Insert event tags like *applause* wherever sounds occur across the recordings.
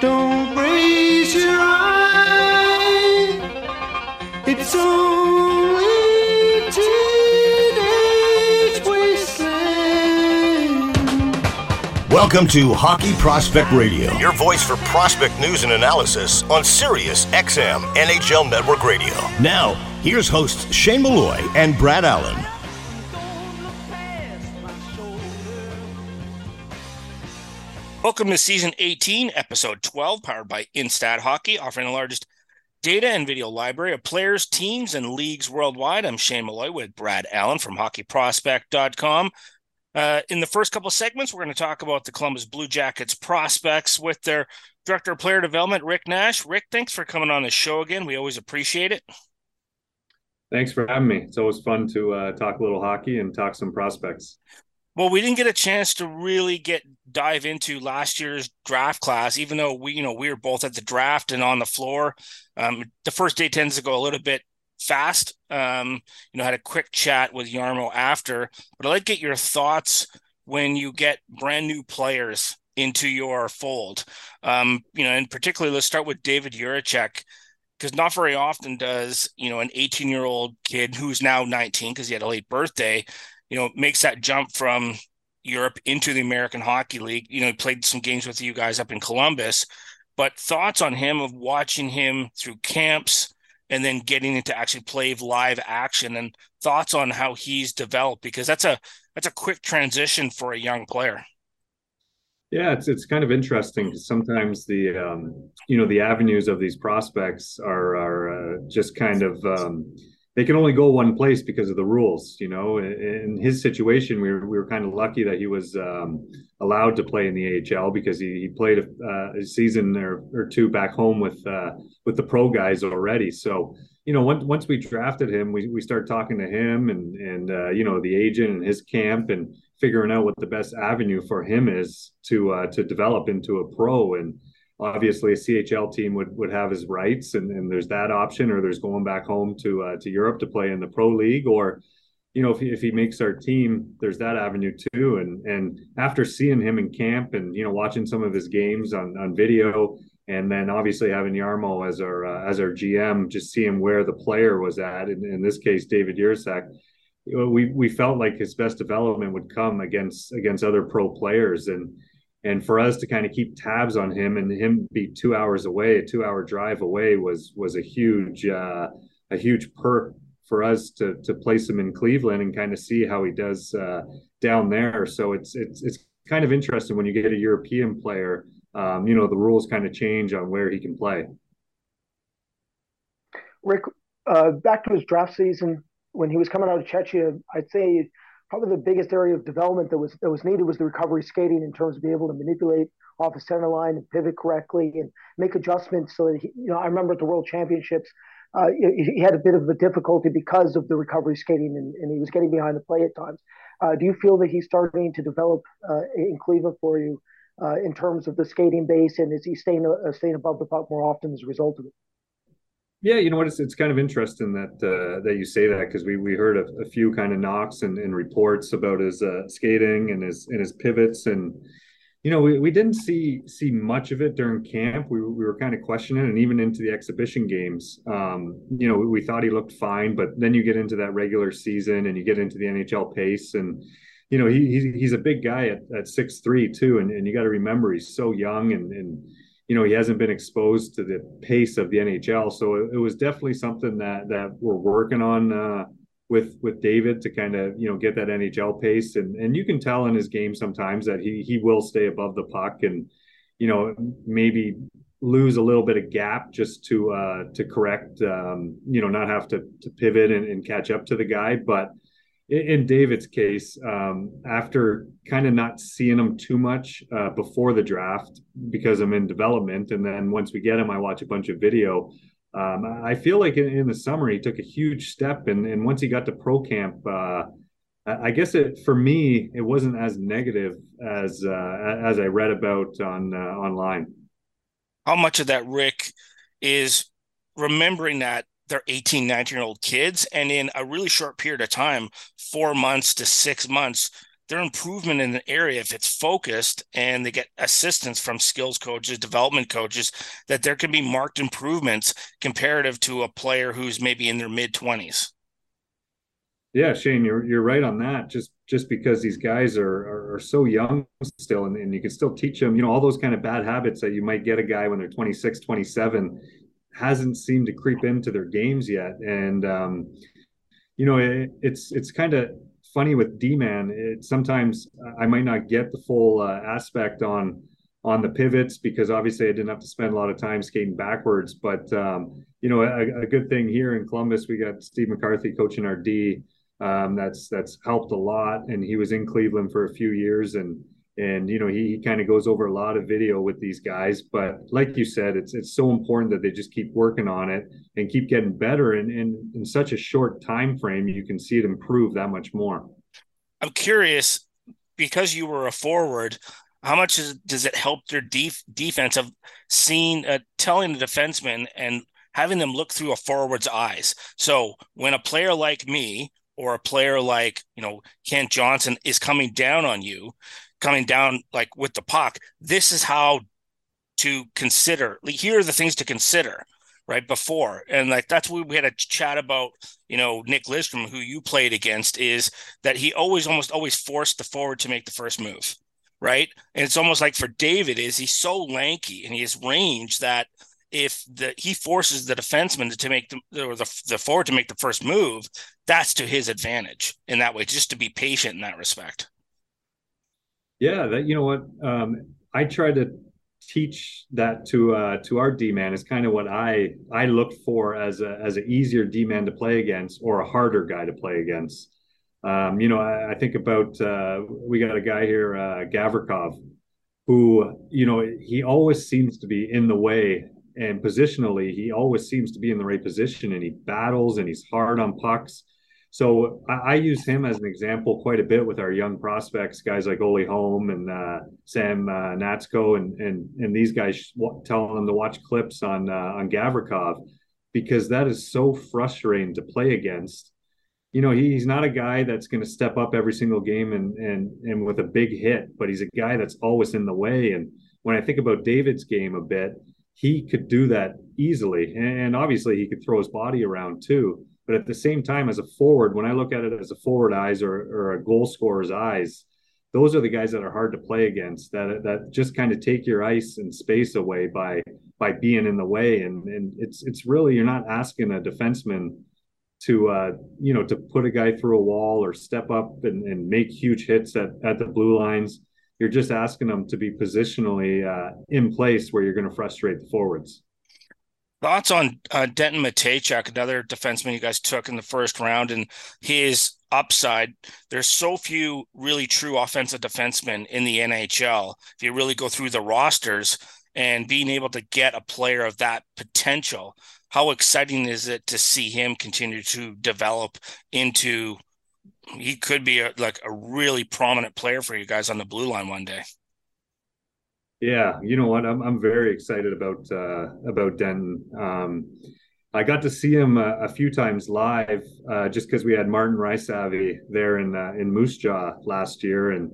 Don't raise your eye. It's only teenage wasteland. Welcome to Hockey Prospect Radio, your voice for prospect news and analysis on Sirius XM NHL Network Radio. Now, here's hosts Shane Malloy and Brad Allen. Welcome to season 18, episode 12, powered by Instat Hockey, offering the largest data and video library of players, teams, and leagues worldwide. I'm Shane Malloy with Brad Allen from hockeyprospect.com. Uh, in the first couple of segments, we're going to talk about the Columbus Blue Jackets prospects with their director of player development, Rick Nash. Rick, thanks for coming on the show again. We always appreciate it. Thanks for having me. It's always fun to uh, talk a little hockey and talk some prospects. Well, we didn't get a chance to really get dive into last year's draft class, even though we, you know, we were both at the draft and on the floor. Um, the first day tends to go a little bit fast. Um, you know, had a quick chat with Jarmo after, but I'd like to get your thoughts when you get brand new players into your fold. Um, you know, and particularly let's start with David Jiricek because not very often does you know an 18 year old kid who's now 19 because he had a late birthday you know, makes that jump from Europe into the American Hockey League. You know, he played some games with you guys up in Columbus, but thoughts on him of watching him through camps and then getting into actually play live action and thoughts on how he's developed because that's a that's a quick transition for a young player. Yeah, it's it's kind of interesting sometimes the um, you know the avenues of these prospects are are uh, just kind of um, they can only go one place because of the rules. You know, in his situation, we were we were kind of lucky that he was um, allowed to play in the AHL because he, he played a, uh, a season or, or two back home with uh, with the pro guys already. So you know, once once we drafted him, we we started talking to him and and uh, you know the agent and his camp and figuring out what the best avenue for him is to uh, to develop into a pro and obviously a CHL team would would have his rights, and, and there's that option, or there's going back home to uh, to Europe to play in the pro league, or you know if he, if he makes our team, there's that avenue too. And and after seeing him in camp and you know watching some of his games on on video, and then obviously having Jarmo as our uh, as our GM, just seeing where the player was at. In, in this case, David Jiricek, we we felt like his best development would come against against other pro players and and for us to kind of keep tabs on him and him be two hours away, a two hour drive away was was a huge uh, a huge perk for us to to place him in Cleveland and kind of see how he does uh, down there. So it's it's it's kind of interesting when you get a European player. Um, you know the rules kind of change on where he can play. Rick, uh, back to his draft season when he was coming out of Czechia, I'd say probably the biggest area of development that was that was needed was the recovery skating in terms of being able to manipulate off the center line and pivot correctly and make adjustments so that he, you know I remember at the World Championships uh, he, he, had a bit of a difficulty because of the recovery skating and, and he was getting behind the play at times. Uh, do you feel that he's starting to develop uh, in Cleveland for you uh, in terms of the skating base and is he staying uh, staying above the puck more often as a result of it? Yeah, you know what? It's, it's kind of interesting that uh, that you say that because we we heard a, a, few kind of knocks and, and reports about his uh, skating and his and his pivots and you know we, we didn't see see much of it during camp. We we were kind of questioning and even into the exhibition games. Um, you know we, we thought he looked fine, but then you get into that regular season and you get into the NHL pace and you know he he's, he's a big guy at at six three too, and and you got to remember he's so young and and you know he hasn't been exposed to the pace of the NHL. So it, it was definitely something that that we're working on uh, with with David to kind of you know get that NHL pace. And and you can tell in his game sometimes that he he will stay above the puck and you know maybe lose a little bit of gap just to uh to correct um you know not have to to pivot and, and catch up to the guy but in David's case, um, after kind of not seeing him too much uh, before the draft because I'm in development, and then once we get him, I watch a bunch of video. Um, I feel like in, in, the summer he took a huge step, and, and once he got to pro camp, uh, I guess it for me it wasn't as negative as uh, as I read about on uh, online. How much of that, Rick, is remembering that they're 18, 19 year old kids. And in a really short period of time, four months to six months, their improvement in the area, if it's focused and they get assistance from skills coaches, development coaches, that there can be marked improvements comparative to a player who's maybe in their mid 20s. Yeah, Shane, you're you're right on that. Just just because these guys are are, are so young still, and, and, you can still teach them, you know, all those kind of bad habits that you might get a guy when they're 26, 27 hasn't seemed to creep into their games yet. And um, you know, it, it's it's kind of funny with D-man. It sometimes I might not get the full uh, aspect on on the pivots because obviously I didn't have to spend a lot of time skating backwards. But um, you know, a, a, good thing here in Columbus, we got Steve McCarthy coaching our D. Um, that's that's helped a lot, and he was in Cleveland for a few years, and and you know he, he kind of goes over a lot of video with these guys but like you said it's it's so important that they just keep working on it and keep getting better and, in such a short time frame you can see it improve that much more. I'm curious because you were a forward how much is, does it help their def- defense of seeing uh, telling the defenseman and having them look through a forward's eyes? So when a player like me or a player like you know Kent Johnson is coming down on you coming down like with the puck. This is how to consider. Like, here are the things to consider right before and like that's what we had a chat about you know nick lidstrom who you played against is that he always almost always forced the forward to make the first move right and it's almost like for david is he's so lanky and he has range that if the he forces the defenseman to make the or the, the forward to make the first move that's to his advantage in that way just to be patient in that respect yeah, that you know what um, I try to teach that to uh, to our D man is kind of what I I look for as a as an easier D man to play against or a harder guy to play against. Um, you know, I, I think about uh, we got a guy here, uh, Gavrikov, who you know he always seems to be in the way and positionally he always seems to be in the right position and he battles and he's hard on pucks so I, I, use him as an example quite a bit with our young prospects, guys like Oli Holm and uh, Sam uh, Knazko, and and and these guys telling them to watch clips on uh, on Gavrikov because that is so frustrating to play against. You know, he, he's not a guy that's going to step up every single game and and and with a big hit, but he's a guy that's always in the way. And when I think about David's game a bit, he could do that easily, and obviously he could throw his body around too but at the same time, as a forward, when I look at it as a forward eyes or, or a goal scorer's eyes, those are the guys that are hard to play against. That that just kind of take your ice and space away by by being in the way. And and it's it's really you're not asking a defenseman to uh, you know to put a guy through a wall or step up and, and make huge hits at, at the blue lines. You're just asking them to be positionally uh, in place where you're going to frustrate the forwards. Thoughts on uh, Denton Mateychuk, another defenseman you guys took in the first round, and his upside. There's so few really true offensive defensemen in the NHL. If you really go through the rosters and being able to get a player of that potential, how exciting is it to see him continue to develop into? He could be a, like a really prominent player for you guys on the blue line one day. Yeah, you know what? I'm I'm very excited about uh, about Denton. Um, I got to see him a, a few times live, uh, just because we had Martin Rysavy there in uh, in Moose Jaw last year, and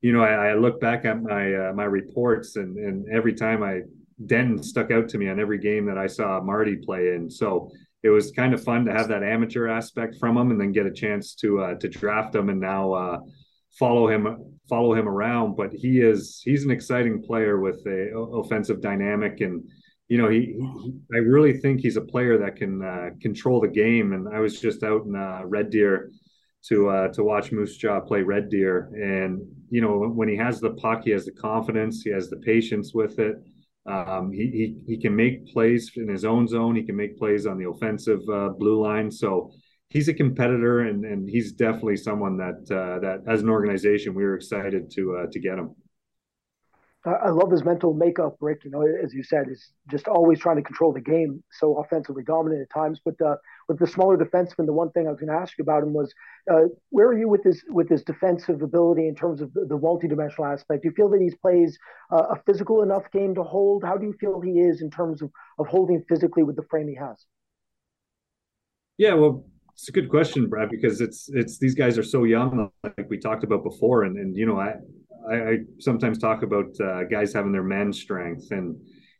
you know I, I look back at my uh, my reports, and and every time I Denton stuck out to me on every game that I saw Marty play in. So it was kind of fun to have that amateur aspect from him, and then get a chance to uh, to draft him, and now uh, follow him follow him around but he is he's an exciting player with a offensive dynamic. And you know he, he i really think he's a player that can uh, control the game. And i was just out in uh, red deer to uh, to watch moose jaw play red deer. And you know when he has the puck he has the confidence he has the patience with it. Um, he, he he can make plays in his own zone. He can make plays on the offensive uh, blue line. So he's a competitor, and and he's definitely someone that uh, that as an organization we were excited to uh, to get him. I love his mental makeup, Rick. You know, as you said, is just always trying to control the game, so offensively dominant at times. But uh, with the smaller defenseman, the one thing I was going to ask you about him was, uh, where are you with his with his defensive ability in terms of the, the multidimensional aspect? Do you feel that he plays uh, a physical enough game to hold? How do you feel he is in terms of of holding physically with the frame he has? Yeah, well, it's a good question, Brad, because it's it's these guys are so young, like we talked about before, and and you know I I, I sometimes talk about uh, guys having their man strength, and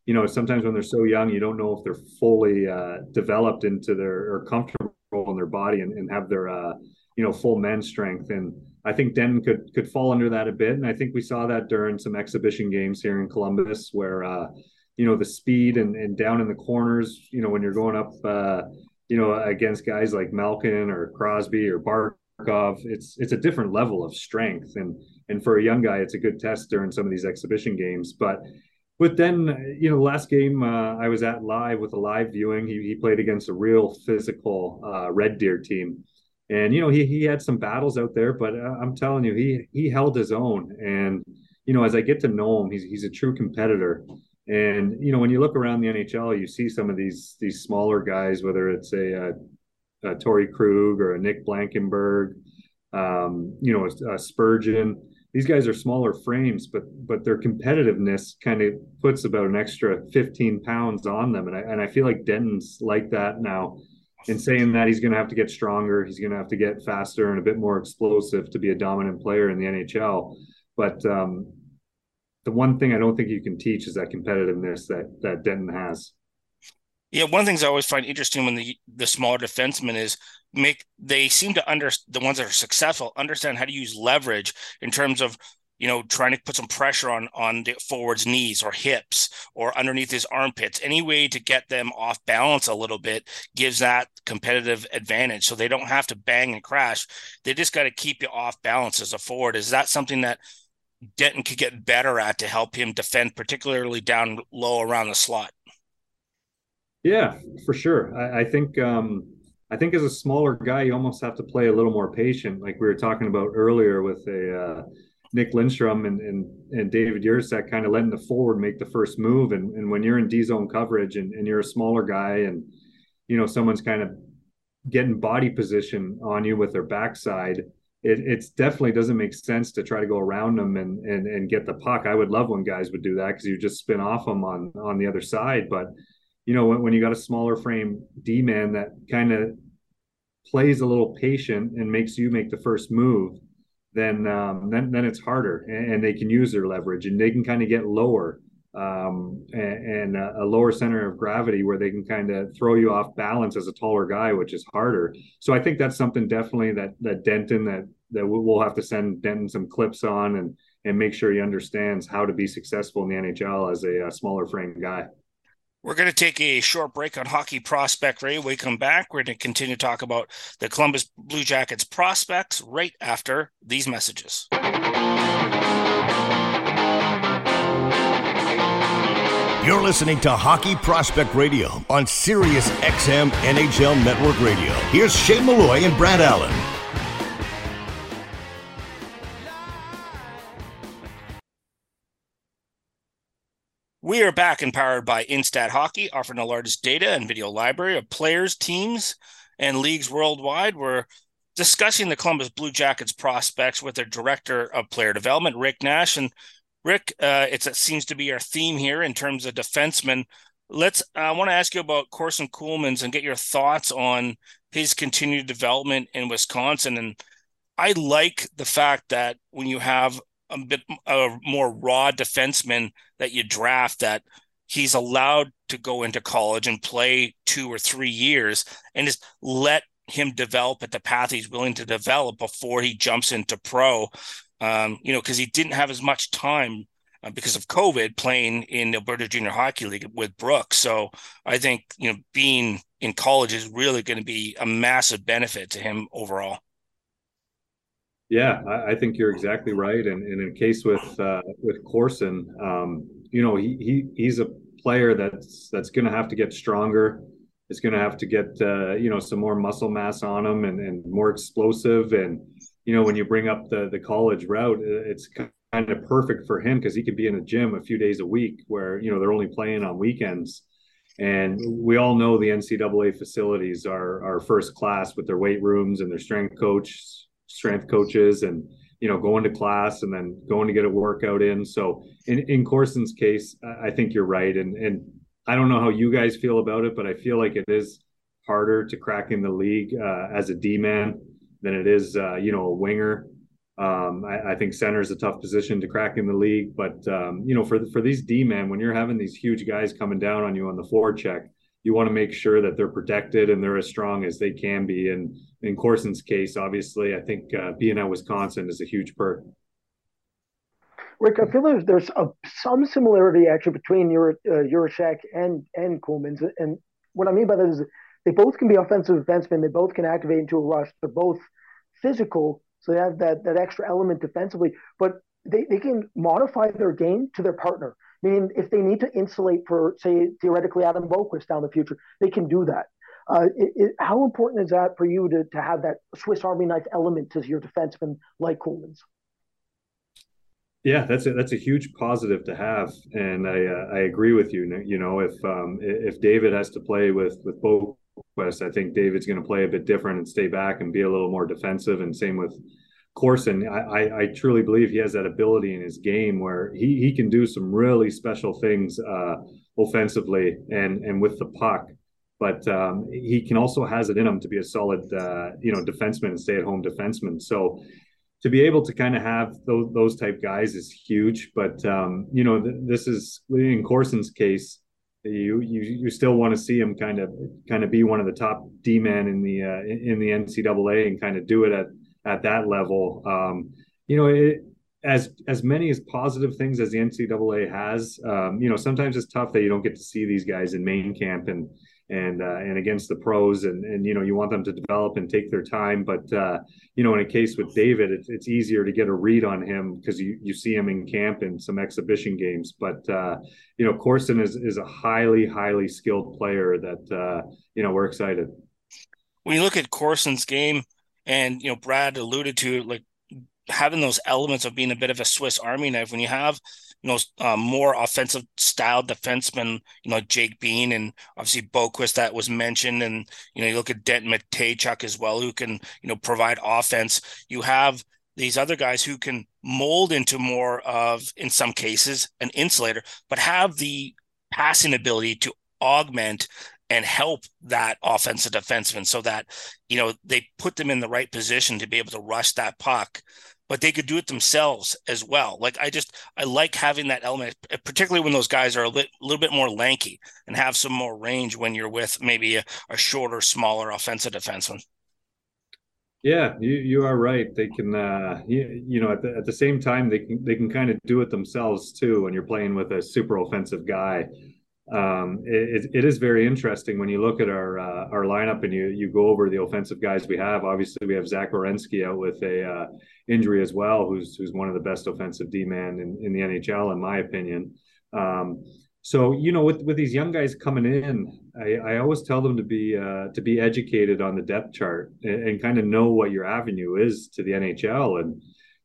you know sometimes when they're so young, you don't know if they're fully uh, developed into their or comfortable in their body and, and have their uh, you know full man strength, and I think Denton could could fall under that a bit, and I think we saw that during some exhibition games here in Columbus where uh, you know the speed and, and down in the corners, you know when you're going up uh, you know, against guys like Malkin or Crosby or Barkov, it's it's a different level of strength. And and for a young guy, it's a good test during some of these exhibition games. But but then, you know, last game uh, I was at live with a live viewing. He, he played against a real physical uh, Red Deer team, and you know he he had some battles out there. But uh, I'm telling you, he he held his own. And you know, as I get to know him, he's he's a true competitor. And you know, when you look around the NHL, you see some of these these smaller guys, whether it's a, a, a Torey Krug or a Nick Blankenburg, um, you know, a, a Spurgeon. These guys are smaller frames, but but their competitiveness kind of puts about an extra 15 pounds on them, and I and I feel like Denton's like that now. In saying that, he's going to have to get stronger. He's going to have to get faster and a bit more explosive to be a dominant player in the NHL. But um, the one thing I don't think you can teach is that competitiveness that that Denton has. Yeah, one of the things I always find interesting when the the smaller defensemen is make they seem to under the ones that are successful understand how to use leverage in terms of you know trying to put some pressure on on the forward's knees or hips or underneath his armpits. Any way to get them off balance a little bit gives that competitive advantage. So they don't have to bang and crash. They just got to keep you off balance as a forward. Is that something that Denton could get better at to help him defend, particularly down low around the slot. Yeah, for sure. I, I think um, I think as a smaller guy, you almost have to play a little more patient, like we were talking about earlier with a uh, Nick Lindstrom and, and and David Jiricek kind of letting the forward make the first move. And, and when you're in D zone coverage and, and you're a smaller guy and you know someone's kind of getting body position on you with their backside it it's definitely doesn't make sense to try to go around them and and and get the puck. I would love when guys would do that because you just spin off them on on the other side. But you know when, when you got a smaller frame D man that kind of plays a little patient and makes you make the first move, then um, then then it's harder and, and they can use their leverage and they can kind of get lower um, and, and, a lower center of gravity where they can kind of throw you off balance as a taller guy, which is harder. So I think that's something definitely that that Denton that that we'll have to send Denton some clips on and and make sure he understands how to be successful in the NHL as a, a smaller frame guy. We're going to take a short break on Hockey Prospect Ray. When we come back, we're going to continue to talk about the Columbus Blue Jackets prospects right after these messages. You're listening to Hockey Prospect Radio on Sirius XM NHL Network Radio. Here's Shane Malloy and Brad Allen. We are back and powered by Instat Hockey, offering the largest data and video library of players, teams, and leagues worldwide. We're discussing the Columbus Blue Jackets prospects with their director of player development, Rick Nash. And Rick, uh, it seems to be our theme here in terms of defensemen. Let's. I want to ask you about Corson Ceulemans and get your thoughts on his continued development in Wisconsin. And I like the fact that when you have a bit a more raw defenseman that you draft, that he's allowed to go into college and play two or three years and just let him develop at the path he's willing to develop before he jumps into pro um, you know, because he didn't have as much time uh, because of COVID playing in Alberta Junior Hockey League with Brooks. So I think, you know, being in college is really going to be a massive benefit to him overall. Yeah, I, I think you're exactly right. And, and in case with uh, with Corson, um, you know, he, he he's a player that's that's going to have to get stronger. It's going to have to get uh, you know some more muscle mass on him and, and more explosive and you know, when you bring up the the college route, it's kind of perfect for him because he could be in a gym a few days a week where you know they're only playing on weekends. And we all know the NCAA facilities are are first class with their weight rooms and their strength coach, strength coaches, and you know going to class and then going to get a workout in. So in in Corson's case, I think you're right, and and I don't know how you guys feel about it, but I feel like it is harder to crack in the league uh, as a D man than it is, uh, you know, a winger. Um, I, I, think center is a tough position to crack in the league, but um, you know, for for these D men, when you're having these huge guys coming down on you on the floor check, you want to make sure that they're protected and they're as strong as they can be. And in Corson's case, obviously, I think uh, being at Wisconsin is a huge perk. Rick, I feel there's, there's a, some similarity actually between Ur, uh, and and Ceulemans, and what I mean by that is they both can be offensive defensemen. They both can activate into a rush. They're both physical, so they have that that extra element defensively. But they, they can modify their game to their partner. Meaning, if they need to insulate for, say, theoretically Adam Boqvist down the future, they can do that. Uh, it, it, how important is that for you to, to have that Swiss Army knife element to your defenseman like Ceulemans? Yeah, that's a, that's a huge positive to have, and I uh, I agree with you. You know, if um, if David has to play with with Boqvist, I think David's going to play a bit different and stay back and be a little more defensive. And same with Corson. I, I, I truly believe he has that ability in his game where he he can do some really special things uh, offensively and and with the puck. But um, he can also has it in him to be a solid, uh, you know, defenseman and stay at home defenseman. So to be able to kind of have those, those type guys is huge. But um, you know, th- this is in Corson's case. You you you still want to see him kind of kind of be one of the top D men in the uh, in the NCAA and kind of do it at at that level. Um, you know, it, as as many as positive things as the NCAA has, um, you know, sometimes it's tough that you don't get to see these guys in main camp and and uh, and against the pros and and you know you want them to develop and take their time but uh, you know in a case with david it's, it's easier to get a read on him because you you see him in camp in some exhibition games but uh, you know corson is is a highly highly skilled player that uh, you know we're excited. When you look at corson's game and you know brad alluded to like having those elements of being a bit of a swiss army knife when you have you know, uh, more offensive style defensemen, you know, Jake Bean and obviously Boqvist that was mentioned. And, you know, you look at Denton Mateychuk as well, who can, you know, provide offense. You have these other guys who can mold into more of, in some cases, an insulator, but have the passing ability to augment and help that offensive defenseman so that, you know, they put them in the right position to be able to rush that puck but they could do it themselves as well. Like I just I like having that element, particularly when those guys are a li- little bit more lanky and have some more range when you're with maybe a, a shorter, smaller offensive defenseman. Yeah, you, you are right. They can, uh, you, you know, at the, at the same time, they can they can kind of do it themselves too. When you're playing with a super offensive guy, um, it, it is very interesting when you look at our uh, our lineup and you you go over the offensive guys we have. Obviously, we have Zach Werenski out with a uh, injury as well, who's who's one of the best offensive D man in, in the NHL, in my opinion. Um, so you know, with with these young guys coming in, I, I always tell them to be uh, to be educated on the depth chart and, and kind of know what your avenue is to the NHL and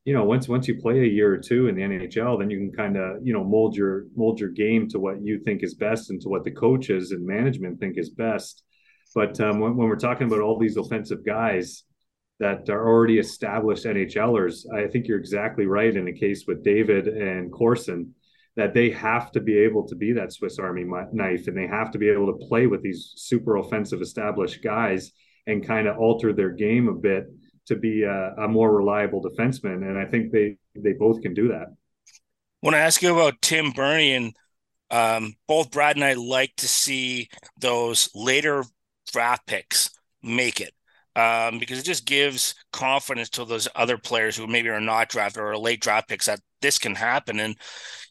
you know once once you play a year or two in the NHL, then you can kind of you know mold your mold your game to what you think is best and to what the coaches and management think is best. But um, when, when, we're talking about all these offensive guys that are already established NHLers, I think you're exactly right in the case with David and Corson that they have to be able to be that Swiss Army knife and they have to be able to play with these super offensive established guys and kind of alter their game a bit to be a, a more reliable defenseman, and I think they they both can do that. When I ask you about Tim Berni and um, both Brad and I like to see those later draft picks make it um, because it just gives confidence to those other players who maybe are not drafted or late draft picks that this can happen. And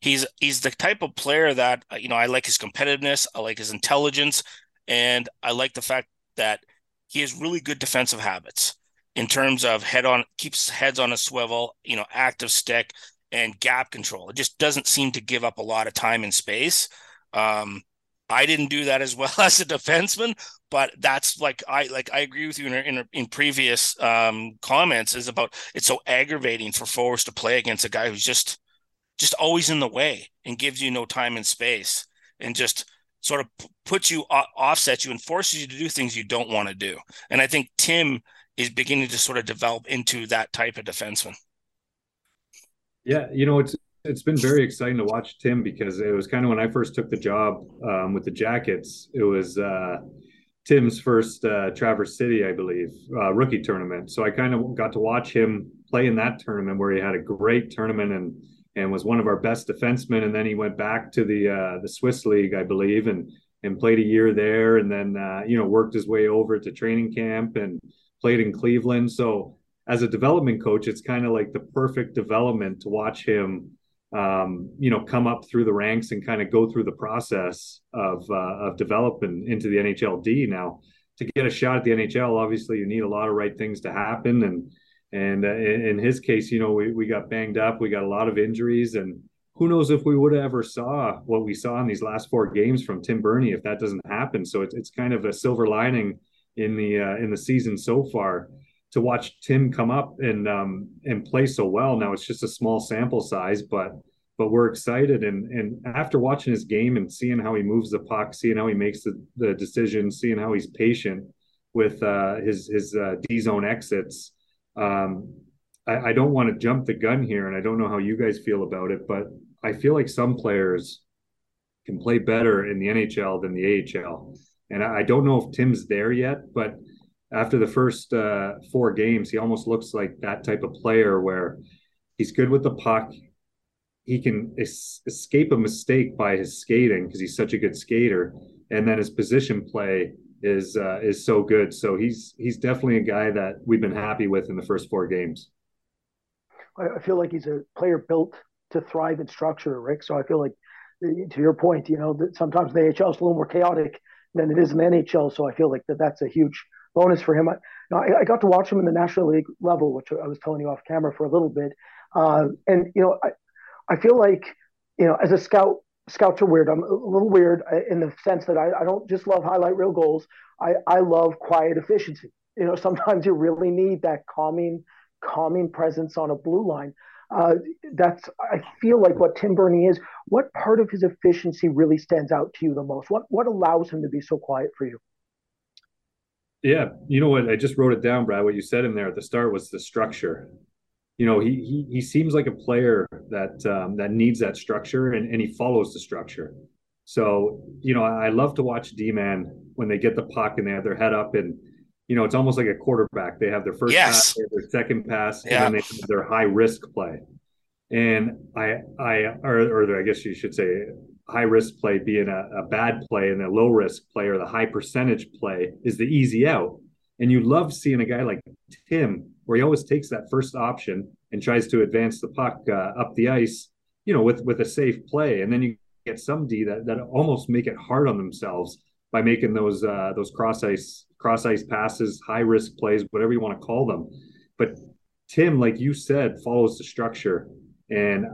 he's he's the type of player that you know I like his competitiveness, I like his intelligence, and I like the fact that he has really good defensive habits in terms of head on keeps heads on a swivel, you know, active stick and gap control. It just doesn't seem to give up a lot of time and space. Um, I didn't do that as well *laughs* as a defenseman, but that's like I like I agree with you in in, in previous um, comments is about it's so aggravating for forwards to play against a guy who's just just always in the way and gives you no time and space and just sort of puts you offsets you and forces you to do things you don't want to do. And I think Tim is beginning to sort of develop into that type of defenseman. Yeah, you know, it's it's been very exciting to watch Tim because it was kind of when I first took the job um, with the Jackets. It was uh, Tim's first uh, Traverse City, I believe, uh, rookie tournament. So I kind of got to watch him play in that tournament where he had a great tournament and and was one of our best defensemen. And then he went back to the uh, the Swiss league, I believe, and and played a year there, and then uh, you know worked his way over to training camp and played in Cleveland. So as a development coach, it's kind of like the perfect development to watch him um, you know, come up through the ranks and kind of go through the process of uh, of developing into the NHLD. Now, to get a shot at the NHL, obviously you need a lot of right things to happen, and and uh, in, his case, you know, we we got banged up, we got a lot of injuries, and who knows if we would have ever saw what we saw in these last four games from Tim Berni if that doesn't happen. So it's it's kind of a silver lining in the uh, in the season so far to watch Tim come up and um, and play so well. Now it's just a small sample size, but but we're excited. And and after watching his game and seeing how he moves the puck, seeing how he makes the, the decisions, seeing how he's patient with uh, his his uh, D zone exits, um, I, I don't want to jump the gun here, and I don't know how you guys feel about it, but I feel like some players can play better in the NHL than the AHL. And I don't know if Tim's there yet, but after the first uh, four games, he almost looks like that type of player where he's good with the puck. He can es- escape a mistake by his skating because he's such a good skater, and then his position play is uh, is so good. So he's he's definitely a guy that we've been happy with in the first four games. I feel like he's a player built to thrive in structure, Rick. So I feel like, to your point, you know, that sometimes the AHL is a little more chaotic than it is in NHL. So I feel like that that's a huge bonus for him. I, I, got to watch him in the National League level, which I was telling you off camera for a little bit. Uh, and, you know, I, I feel like, you know, as a scout, scouts are weird. I'm a little weird uh, in the sense that I, I don't just love highlight reel goals. I, I love quiet efficiency. You know, *laughs* sometimes you really need that calming, calming presence on a blue line. Uh, that's I feel like what Tim Berni is. What part of his efficiency really stands out to you the most? What what allows him to be so quiet for you? Yeah, you know what? I just wrote it down, Brad. What you said in there at the start was the structure. You know, he he, he seems like a player that um, that needs that structure, and, and he follows the structure. So, you know, I love to watch D man when they get the puck and they have their head up, and you know, it's almost like a quarterback. They have their first yes. pass, their second pass, yeah. and then they have their high risk play. And I, I, or, or I guess you should say, high risk play being a, a bad play and a low risk play or the high percentage play is the easy out. And you love seeing a guy like Tim, where he always takes that first option and tries to advance the puck uh, up the ice, you know, with with a safe play. And then you get some D that that almost make it hard on themselves by making those uh, those cross ice cross ice passes, high risk plays, whatever you want to call them. But Tim, like you said, follows the structure. And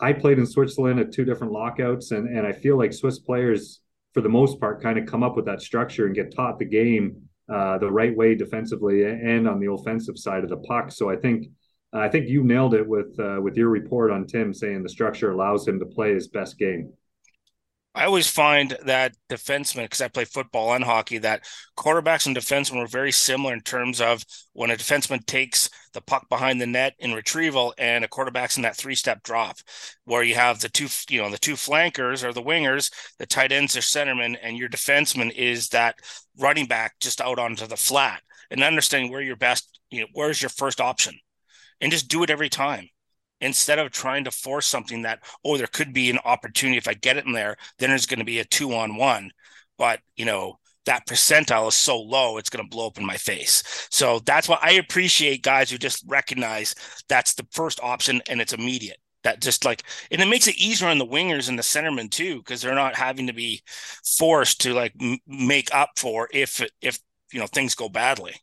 I played in Switzerland at two different lockouts, and and I feel like Swiss players, for the most part, kind of come up with that structure and get taught the game uh, the right way defensively and on the offensive side of the puck. So I think I think you nailed it with uh, with your report on Tim saying the structure allows him to play his best game. I always find that defensemen, because I play football and hockey, that quarterbacks and defensemen are very similar in terms of when a defenseman takes the puck behind the net in retrieval and a quarterback's in that three step drop, where you have the two, you know, the two flankers or the wingers, the tight ends are centermen, and your defenseman is that running back just out onto the flat and understanding where your best, you know, where's your first option and just do it every time instead of trying to force something that oh there could be an opportunity if i get it in there then there's going to be a two on one but you know that percentile is so low it's going to blow up in my face. So that's why i appreciate guys who just recognize that's the first option and it's immediate. That just like and it makes it easier on the wingers and the centermen too because they're not having to be forced to like m- make up for if if you know things go badly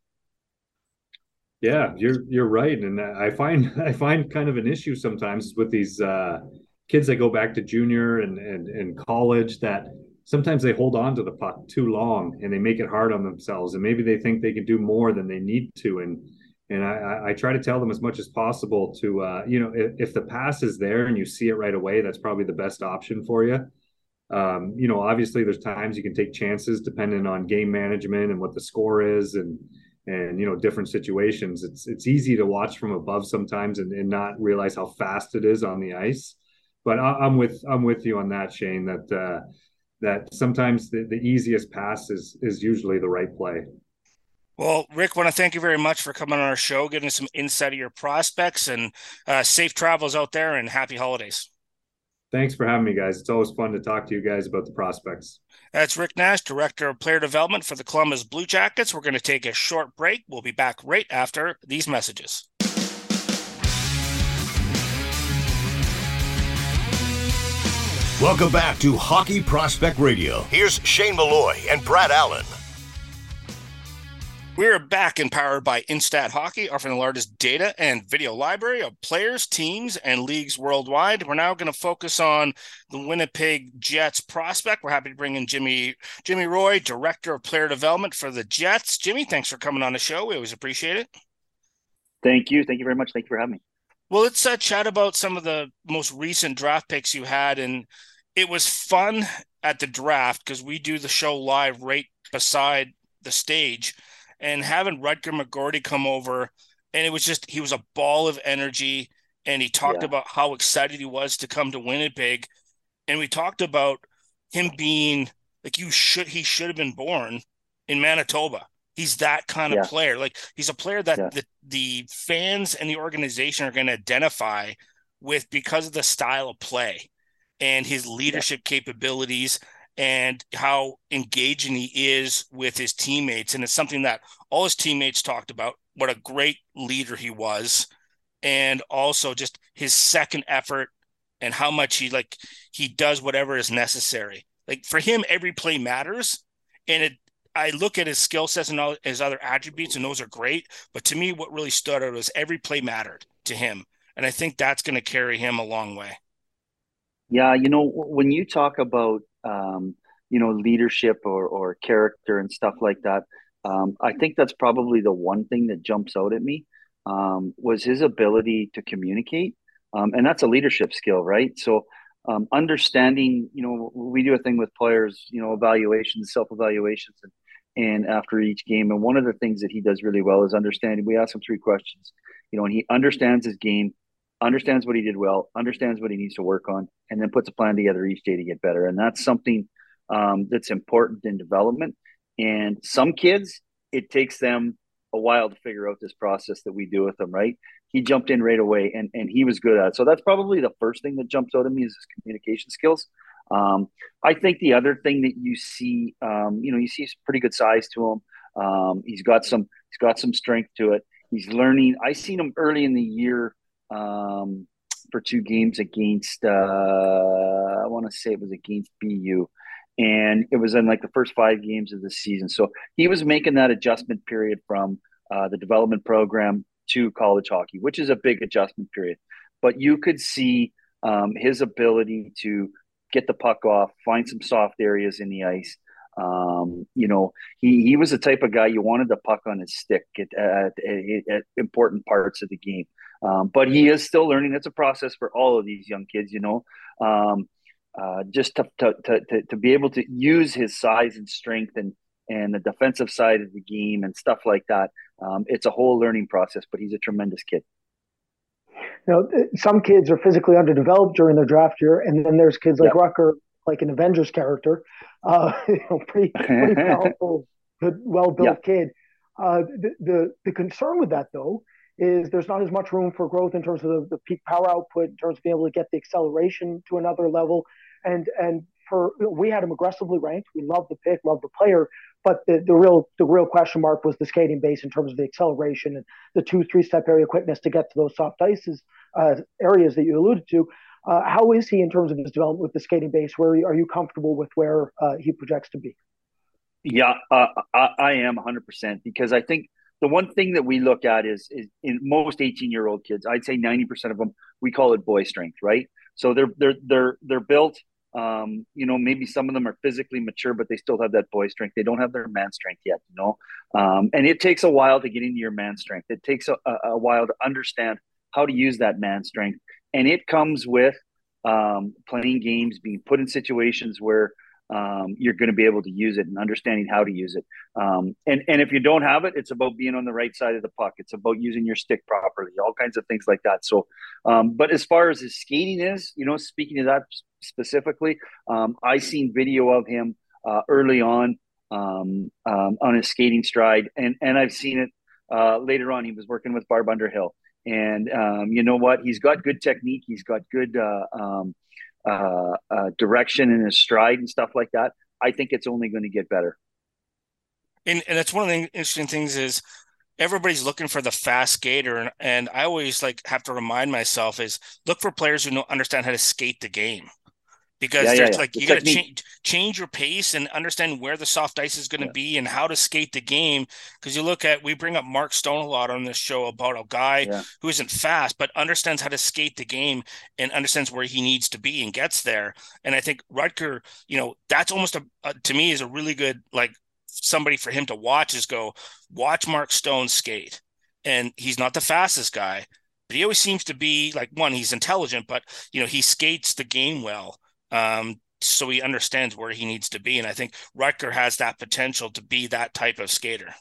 yeah, you're you're right, and I find *laughs* I find kind of an issue sometimes with these uh, kids that go back to junior and, and and college that sometimes they hold on to the puck too long and they make it hard on themselves, and maybe they think they can do more than they need to, and and I, I try to tell them as much as possible to uh, you know if, if the pass is there and you see it right away, that's probably the best option for you. Um, you know, obviously there's times you can take chances depending on game management and what the score is and and you know different situations it's it's easy to watch from above sometimes and, and not realize how fast it is on the ice but I, am with i'm with you on that shane that uh that sometimes the, the easiest pass is is usually the right play. Well, Rick, want to thank you very much for coming on our show, giving us some insight of your prospects, and uh, safe travels out there, and happy holidays. Thanks for having me, guys. It's always fun to talk to you guys about the prospects. That's Rick Nash, Director of Player Development for the Columbus Blue Jackets. We're going to take a short break. We'll be back right after these messages. Welcome back to Hockey Prospect Radio. Here's Shane Malloy and Brad Allen. We're back and powered by Instat Hockey, offering the largest data and video library of players, teams, and leagues worldwide. We're now going to focus on the Winnipeg Jets prospect. We're happy to bring in Jimmy Jimmy Roy, Director of Player Development for the Jets. Jimmy, thanks for coming on the show. We always appreciate it. Thank you. Thank you very much. Thank you for having me. Well, let's uh, chat about some of the most recent draft picks you had. And it was fun at the draft because we do the show live right beside the stage and having Rutger McGroarty come over, and it was just he was a ball of energy, and he talked yeah. about how excited he was to come to Winnipeg, and we talked about him being like you should he should have been born in Manitoba. He's that kind of yeah. player. Like he's a player that yeah. the, the fans and the organization are going to identify with because of the style of play and his leadership capabilities and how engaging he is with his teammates. And it's something that all his teammates talked about what a great leader he was. And also just his second effort and how much he like he does whatever is necessary. Like for him, every play matters. And it I look at his skill sets and all his other attributes, and those are great. But to me, what really stood out was every play mattered to him. And I think that's going to carry him a long way. Yeah, you know, when you talk about um, you know leadership or or character and stuff like that. Um, I think that's probably the one thing that jumps out at me um, was his ability to communicate, um, and that's a leadership skill, right? So um, understanding, you know, we do a thing with players, you know, evaluations, self evaluations, and and after each game. And one of the things that he does really well is understanding. We ask him three questions, you know, and he understands his game, understands what he did well, understands what he needs to work on, and then puts a plan together each day to get better. And that's something um, that's important in development. And some kids, it takes them a while to figure out this process that we do with them, right? He jumped in right away and, and he was good at it. So that's probably the first thing that jumps out at me is his communication skills. Um, I think the other thing that you see, um, you know, you see pretty good size to him. Um, he's got some, he's got some strength to it. He's learning. I seen him early in the year um, for two games against. Uh, I want to say it was against BU, and it was in like the first five games of the season. So he was making that adjustment period from uh, the development program to college hockey, which is a big adjustment period. But you could see um, his ability to get the puck off, find some soft areas in the ice. Um, you know, he, he was the type of guy you wanted the puck on his stick at, at, at, at important parts of the game. Um, but he is still learning. It's a process for all of these young kids, you know. Um, uh, just to, to, to, to be able to use his size and strength and, and the defensive side of the game and stuff like that. Um, it's a whole learning process, but he's a tremendous kid. You know, some kids are physically underdeveloped during their draft year, and then there's kids like yep. Rutger, like an Avengers character, uh, *laughs* you know, pretty, pretty *laughs* powerful, good, well-built kid. Uh, the, the the concern with that though is there's not as much room for growth in terms of the, the, peak power output, in terms of being able to get the acceleration to another level. And and for we had him aggressively ranked. We loved the pick, loved the player, but the, the real the real question mark was the skating base in terms of the acceleration and the two three step area quickness to get to those soft ices uh, areas that you alluded to. Uh, how is he in terms of his development with the skating base? Where are you comfortable with where uh, he projects to be? Yeah, uh, I, I am 100% because I think the one thing that we look at is, is in most 18 year old kids, I'd say 90% of them, we call it boy strength, right? So they're, they're, they're, they're built, um, you know, maybe some of them are physically mature, but they still have that boy strength. They don't have their man strength yet, you know? Um, and it takes a while to get into your man strength. It takes a, a while to understand how to use that man strength. And it comes with um, playing games, being put in situations where um, you're going to be able to use it and understanding how to use it. Um, and and if you don't have it, it's about being on the right side of the puck. It's about using your stick properly, all kinds of things like that. So, um, but as far as his skating is, you know, speaking of that specifically. Um, I seen video of him uh, early on um, um, on his skating stride, and and I've seen it uh, later on. He was working with Barb Underhill, and um, you know what? He's got good technique. He's got good uh, um, uh, uh, direction in his stride and stuff like that. I think it's only going to get better. And and that's one of the interesting things is everybody's looking for the fast skater and, and i always like have to remind myself is look for players who know understand how to skate the game because yeah, there's yeah, yeah. like you got to change change your pace and understand where the soft ice is going to be and how to skate the game because you look at we bring up mark stone a lot on this show about a guy who isn't fast but understands how to skate the game and understands where he needs to be and gets there and i think rutger you know that's almost a, a to me is a really good like somebody for him to watch is go watch Mark Stone skate. And he's not the fastest guy, but he always seems to be like one, he's intelligent, but you know, he skates the game well. Um, so he understands where he needs to be. And I think Rutger has that potential to be that type of skater.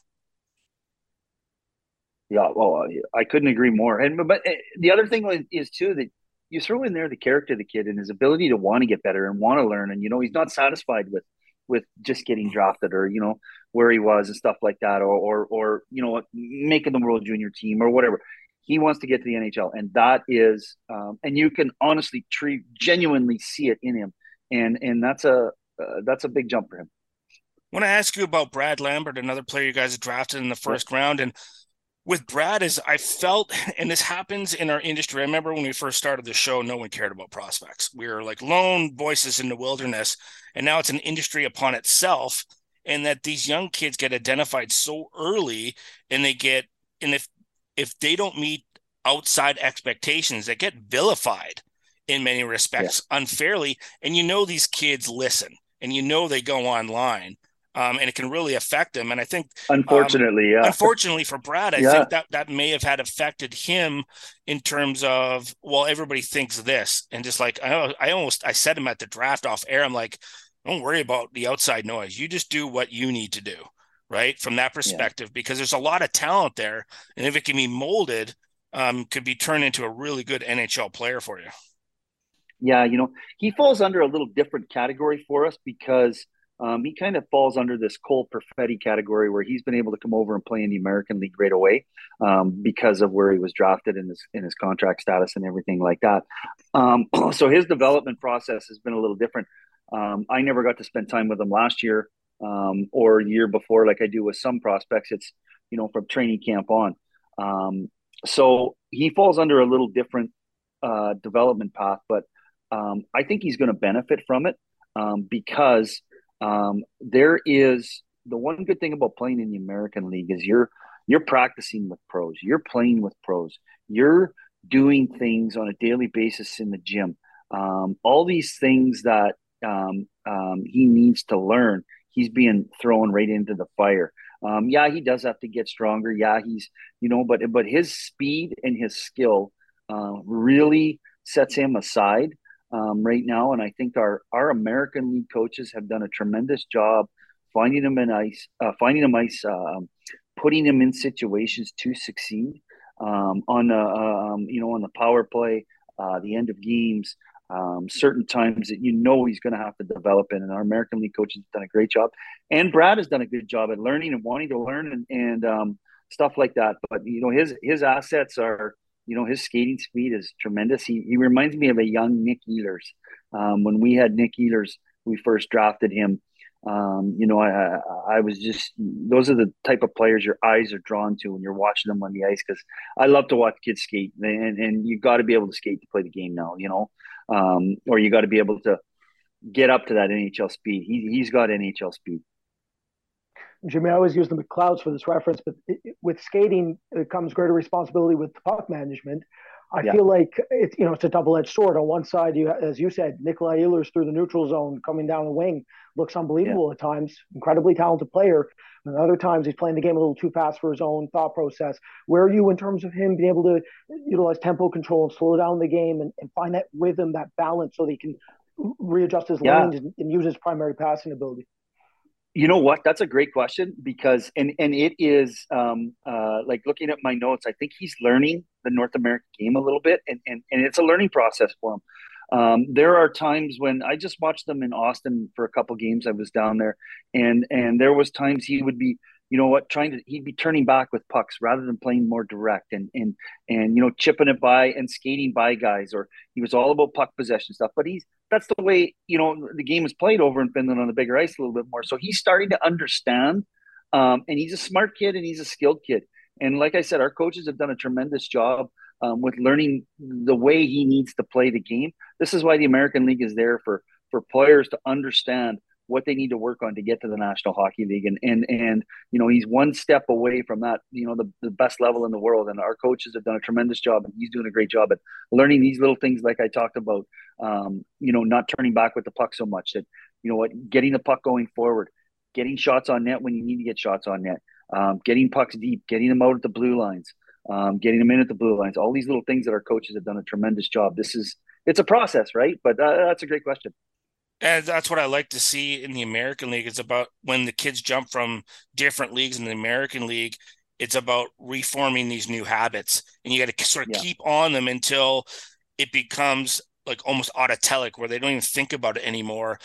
Yeah, well, I couldn't agree more. And but eh, the other thing is too that you throw in there the character of the kid and his ability to want to get better and want to learn. And you know, he's not satisfied with with just getting drafted or you know where he was and stuff like that or or or you know making the world junior team or whatever he wants to get to the nhl and that is um, and you can honestly treat genuinely see it in him and and that's a uh, that's a big jump for him I want to ask you about Brad Lambert, another player you guys drafted in the first round. And with Brad is I felt, *laughs* and this happens in our industry. I remember when we first started the show, no one cared about prospects. We were like lone voices in the wilderness, and now it's an industry upon itself. And that these young kids get identified so early, and they get, and if if they don't meet outside expectations, they get vilified in many respects yeah. unfairly. And you know these kids listen, and you know they go online um, and it can really affect them. And I think, unfortunately, um, yeah, unfortunately for Brad, I yeah. think that that may have had affected him in terms of well, everybody thinks this, and just like I, I almost I said him at the draft off air, I'm like, don't worry about the outside noise. You just do what you need to do, right? From that perspective, yeah. because there's a lot of talent there, and if it can be molded, um, could be turned into a really good NHL player for you. Yeah, you know, he falls under a little different category for us because um, he kind of falls under this Cole Perfetti category where he's been able to come over and play in the American League right away um, because of where he was drafted in his in his contract status and everything like that. Um, *clears throat* so his development process has been a little different. Um, I never got to spend time with him last year um, or year before, like I do with some prospects. It's you know from training camp on. Um, so he falls under a little different uh, development path, but I think he's going to benefit from it because um, there is the one good thing about playing in the American League is you're you're practicing with pros, you're playing with pros, you're doing things on a daily basis in the gym. Um, all these things that um, um, he needs to learn, he's being thrown right into the fire. Um, yeah, he does have to get stronger. Yeah, he's you know, but but his speed and his skill uh, really sets him aside um, right now, and I think our our American League coaches have done a tremendous job finding them in ice, uh, finding them ice, uh, putting them in situations to succeed um, on the um, you know on the power play, uh, the end of games. Um, certain times that you know he's going to have to develop in, and our American League coaches have done a great job, and Brad has done a good job at learning and wanting to learn and, and um, stuff like that. But you know his his assets are you know, his skating speed is tremendous. He, he reminds me of a young Nick Ehlers. Um, when we had Nick Ehlers, we first drafted him. Um, you know, I, I was just, those are the type of players your eyes are drawn to when you're watching them on the ice. Cause I love to watch kids skate and, and you got to be able to skate to play the game now, you know, um, or you got to be able to get up to that NHL speed. He, he's got NHL speed. Jimmy, I always use the McLeods for this reference, but it, with skating it comes greater responsibility with puck management. I yeah. feel like it's you know it's a double edged sword. On one side, you as you said, Nikolaj Ehlers through the neutral zone coming down the wing looks unbelievable yeah. at times, incredibly talented player. And other times he's playing the game a little too fast for his own thought process. Where are you in terms of him being able to utilize tempo control and slow down the game and, and find that rhythm, that balance, so that he can readjust his yeah. lanes and, and use his primary passing ability? You know what? That's a great question because, and and it is um, uh, like looking at my notes. I think he's learning the North American game a little bit, and and, and it's a learning process for him. Um, there are times when I just watched them in Austin for a couple games. I was down there, and and there was times he would be you know what, trying to he'd be turning back with pucks rather than playing more direct and and and you know chipping it by and skating by guys, or he was all about puck possession stuff. But he's that's the way you know the game is played over in Finland on the bigger ice a little bit more. So he's starting to understand, um, and he's a smart kid and he's a skilled kid. And like I said, our coaches have done a tremendous job um, with learning the way he needs to play the game. This is why the American League is there for for players to understand what they need to work on to get to the National Hockey League. And and and you know, he's one step away from that, you know, the, the best level in the world. And our coaches have done a tremendous job and he's doing a great job at learning these little things like I talked about. Um, you know, not turning back with the puck so much that, you know what, getting the puck going forward, getting shots on net when you need to get shots on net, um, getting pucks deep, getting them out at the blue lines. Um, getting them in at the blue lines, all these little things that our coaches have done a tremendous job. This is it's a process, right? But uh, that's a great question. And that's what I like to see in the American League. It's about when the kids jump from different leagues in the American League, it's about reforming these new habits. And you got to sort of yeah. keep on them until it becomes like almost autotelic where they don't even think about it anymore.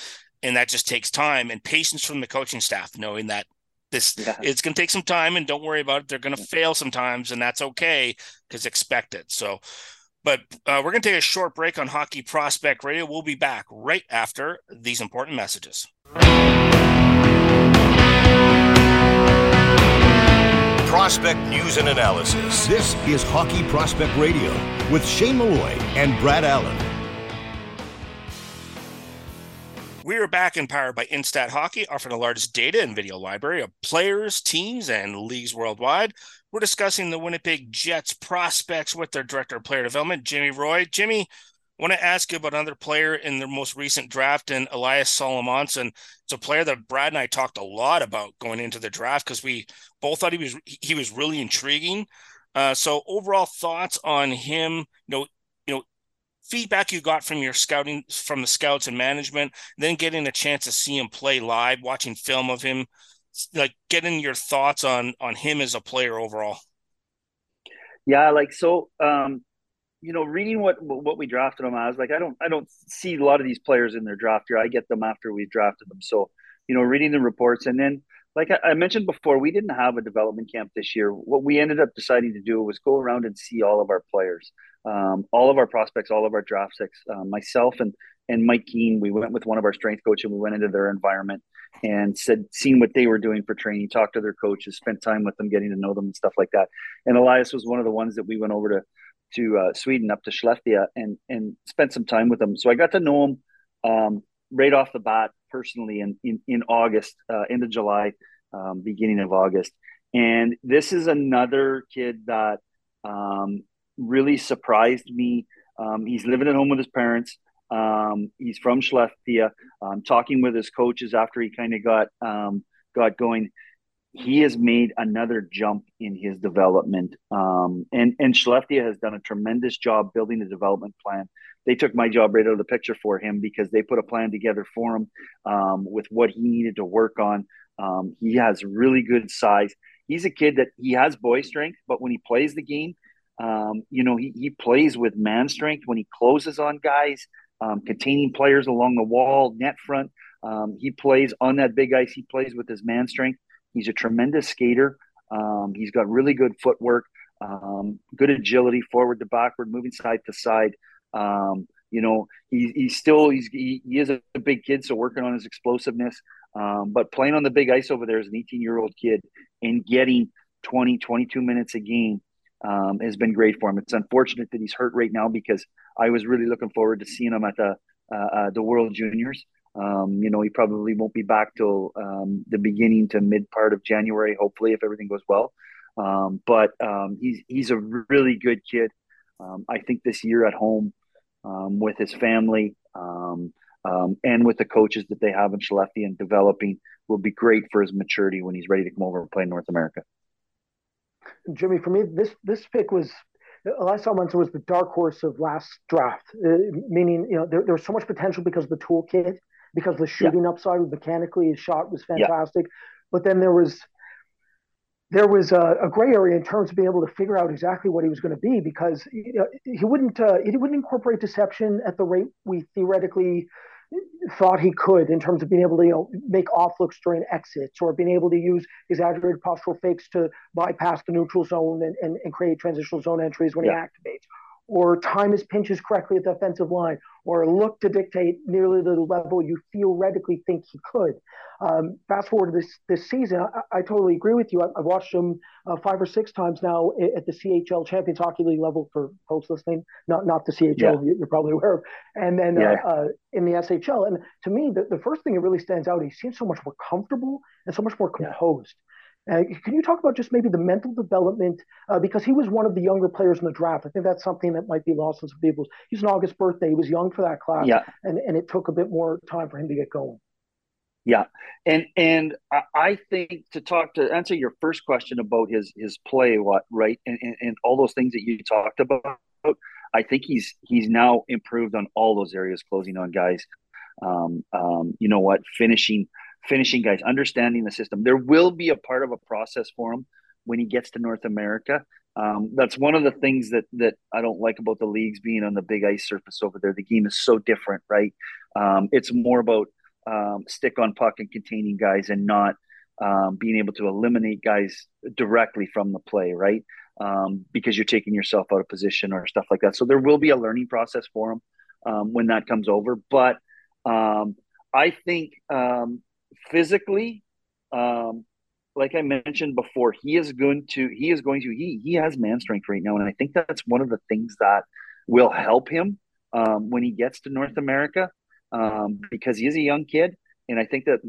And that just takes time and patience from the coaching staff, knowing that this yeah. it's going to take some time and don't worry about it. They're going to fail sometimes, and that's okay because expect it. So but uh, we're going to take a short break on Hockey Prospect Radio. We'll be back right after these important messages. Prospect news and analysis. This is Hockey Prospect Radio with Shane Malloy and Brad Allen. We are back empowered by Instat Hockey, offering the largest data and video library of players, teams, and leagues worldwide. We're discussing the Winnipeg Jets prospects with their director of player development, Jimmy Roy. Jimmy, I want to ask you about another player in their most recent draft, and Elias Salomonsson. It's a player that Brad and I talked a lot about going into the draft because we both thought he was he was really intriguing. Uh, so overall thoughts on him, you know, you know, feedback you got from your scouting from the scouts and management, then getting a chance to see him play live, watching film of him like getting your thoughts on on him as a player overall. Yeah, like so um you know, reading what what we drafted him as, like I don't I don't see a lot of these players in their draft year. I get them after we drafted them. So, you know, reading the reports and then like I, I mentioned before, we didn't have a development camp this year. What we ended up deciding to do was go around and see all of our players, um, all of our prospects, all of our draft picks. Uh, myself and and Mike Keane, we went with one of our strength coaches and we went into their environment and said, seen what they were doing for training, talked to their coaches, spent time with them, getting to know them and stuff like that. And Elias was one of the ones that we went over to to uh, Sweden up to Skellefteå and and spent some time with them. So I got to know him um, right off the bat personally in in, in August, uh, end of July, um, beginning of August. And this is another kid that um, really surprised me. Um, he's living at home with his parents. Um, he's from Skellefteå. Um, talking with his coaches after he kind of got um, got going, he has made another jump in his development. Um, and and Skellefteå has done a tremendous job building the development plan. They took my job right out of the picture for him because they put a plan together for him um, with what he needed to work on. Um, he has really good size. He's a kid that he has boy strength, but when he plays the game, you know, he, he plays with man strength when he closes on guys um, containing players along the wall, net front. Um, he plays on that big ice. He plays with his man strength. He's a tremendous skater. Um, he's got really good footwork, um, good agility, forward to backward, moving side to side. Um, you know, he, he's still he's he, he, is a big kid, so working on his explosiveness. Um, but playing on the big ice over there as an 18 year old kid and getting 20, 22 minutes a game has been great for him. It's unfortunate that he's hurt right now because I was really looking forward to seeing him at the uh, uh, the World Juniors. Um, you know, he probably won't be back till um, the beginning to mid part of January, hopefully, if everything goes well. Um, but um, he's he's a really good kid. Um, I think this year at home with his family and with the coaches that they have in Skellefteå and developing will be great for his maturity when he's ready to come over and play in North America. Jimmy, for me, this this pick was Elias Salomonsson was the dark horse of last draft, uh, meaning you know there, there was so much potential because of the toolkit, because the shooting yeah. upside mechanically his shot was fantastic, yeah. but then there was there was a, a, gray area in terms of being able to figure out exactly what he was going to be because you know, he wouldn't uh, he wouldn't incorporate deception at the rate we theoretically thought he could in terms of being able to you know make off looks during exits or being able to use exaggerated postural fakes to bypass the neutral zone and, and, and create transitional zone entries when yeah. he activates or time his pinches correctly at the offensive line, or look to dictate nearly the level you theoretically think he could. Um, fast forward to this this season, I, I totally agree with you. I, have watched him uh, five or six times now at the CHL Champions Hockey League level for folks listening, not not the CHL yeah. you're probably aware of, and then uh, yeah. uh, uh, in the SHL. And to me, the, the first thing that really stands out, he seems so much more comfortable and so much more composed. Yeah. Uh, can you talk about just maybe the mental development? Uh, because he was one of the younger players in the draft. I think that's something that might be lost on some people. He's an August birthday. He was young for that class. Yeah. And, and it took a bit more time for him to get going. Yeah. And and I think to talk to answer your first question about his his play, what right, and, and, and all those things that you talked about, I think he's he's now improved on all those areas, closing on guys. Um, um, you know what, finishing finishing guys, understanding the system. There will be a part of a process for him when he gets to North America. Um, that's one of the things that that I don't like about the leagues being on the big ice surface over there. The game is so different, right? Um, it's more about um, stick on puck and containing guys, and not um, being able to eliminate guys directly from the play, right? Um, because you're taking yourself out of position or stuff like that. So there will be a learning process for him um, when that comes over, but. I think physically, um, like I mentioned before, he is going to he is going to he he has man strength right now, and I think that's one of the things that will help him um, when he gets to North America um, because he is a young kid, and I think that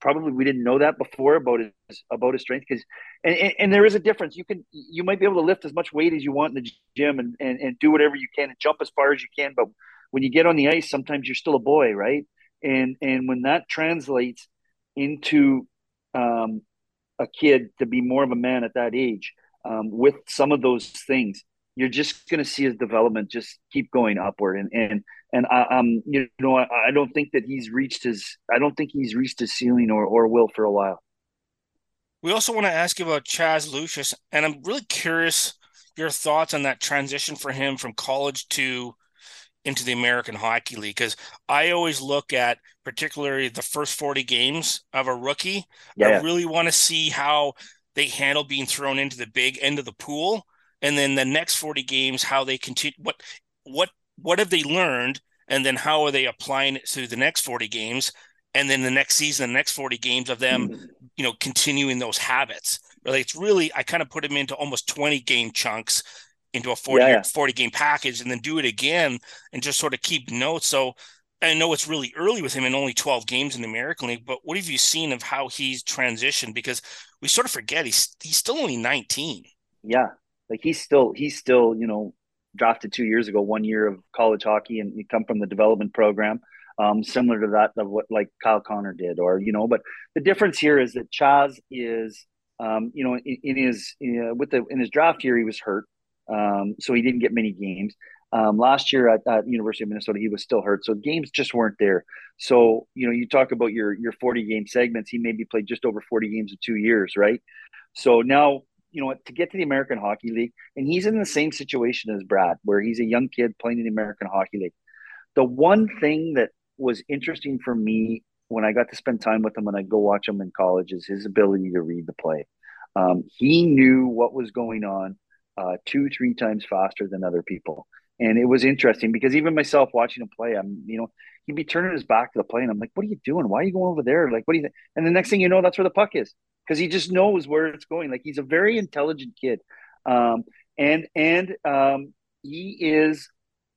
probably we didn't know that before about his about his strength because and, and, and, there is a difference. You can you might be able to lift as much weight as you want in the gym and, and and do whatever you can and jump as far as you can, but when you get on the ice, sometimes you're still a boy, right? And and when that translates into um, a kid to be more of a man at that age um, with some of those things you're just going to see his development just keep going upward and and and I, um you know I, I don't think that he's reached his I don't think he's reached his ceiling or or will for a while. We also want to ask you about Chaz Lucius, and I'm really curious your thoughts on that transition for him from college to into the American Hockey League because I always look at particularly the first 40 games of a rookie. Yeah. I really want to see how they handle being thrown into the big end of the pool and then the next 40 games how they continue what what what have they learned and then how are they applying it to the next 40 games and then the next season the next 40 games of them mm-hmm. you know continuing those habits like it's really i kind of put them into almost 20 game chunks into a 40, yeah, yeah. 40 game package and then do it again and just sort of keep notes. So I know it's really early with him in only 12 games in the American League, but what have you seen of how he's transitioned? Because we sort of forget he's he's still only 19. Yeah. Like he's still he's still, you know, drafted two years ago, one year of college hockey and he come from the development program. Um, similar to that of what like Kyle Connor did, or you know, but the difference here is that Chaz is, um, you know, in, in his uh, with the in his draft year he was hurt, um, so he didn't get many games. Um, last year at, at University of Minnesota, he was still hurt, so games just weren't there. So you know, you talk about your your forty game segments. He maybe played just over forty games in two years, right? So now you know to get to the American Hockey League, and he's in the same situation as Brad, where he's a young kid playing in the American Hockey League. The one thing that was interesting for me when I got to spend time with him and I go watch him in college is his ability to read the play. Um, he knew what was going on uh, two, three times faster than other people. And it was interesting because even myself watching him play, I'm, you know, he'd be turning his back to the play, and I'm like, "What are you doing? Why are you going over there? Like, what do you?" Think? And the next thing you know, that's where the puck is because he just knows where it's going. Like he's a very intelligent kid, um, and and um, he is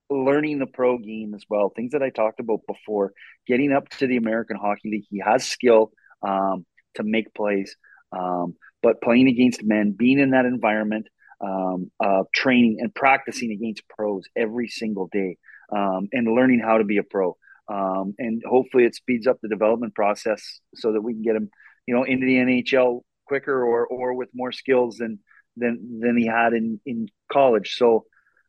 learning the pro game as well. Things that I talked about before, getting up to the American Hockey League. He has skill um, to make plays, um, but playing against men, being in that environment, um, training and practicing against pros every single day um, and learning how to be a pro. Um, and hopefully it speeds up the development process so that we can get him, you know, into the NHL quicker or or with more skills than than than he had in in college. So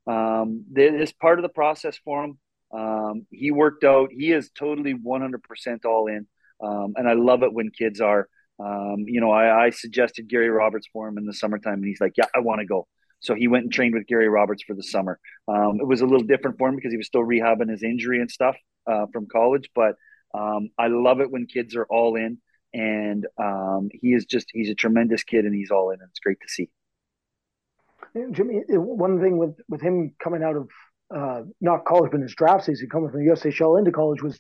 um, this part of the process for him. Um, he worked out. He is totally 100% all in, um, and I love it when kids are Um, you know, I, I suggested Gary Roberts for him in the summertime, and he's like, "Yeah, I want to go." So he went and trained with Gary Roberts for the summer. Um, it was a little different for him because he was still rehabbing his injury and stuff uh, from college. But um, I love it when kids are all in, and um, he is just—he's a tremendous kid, and he's all in, and it's great to see. Jimmy, one thing with with him coming out of uh, not college, but his draft season, coming from USHL into college, was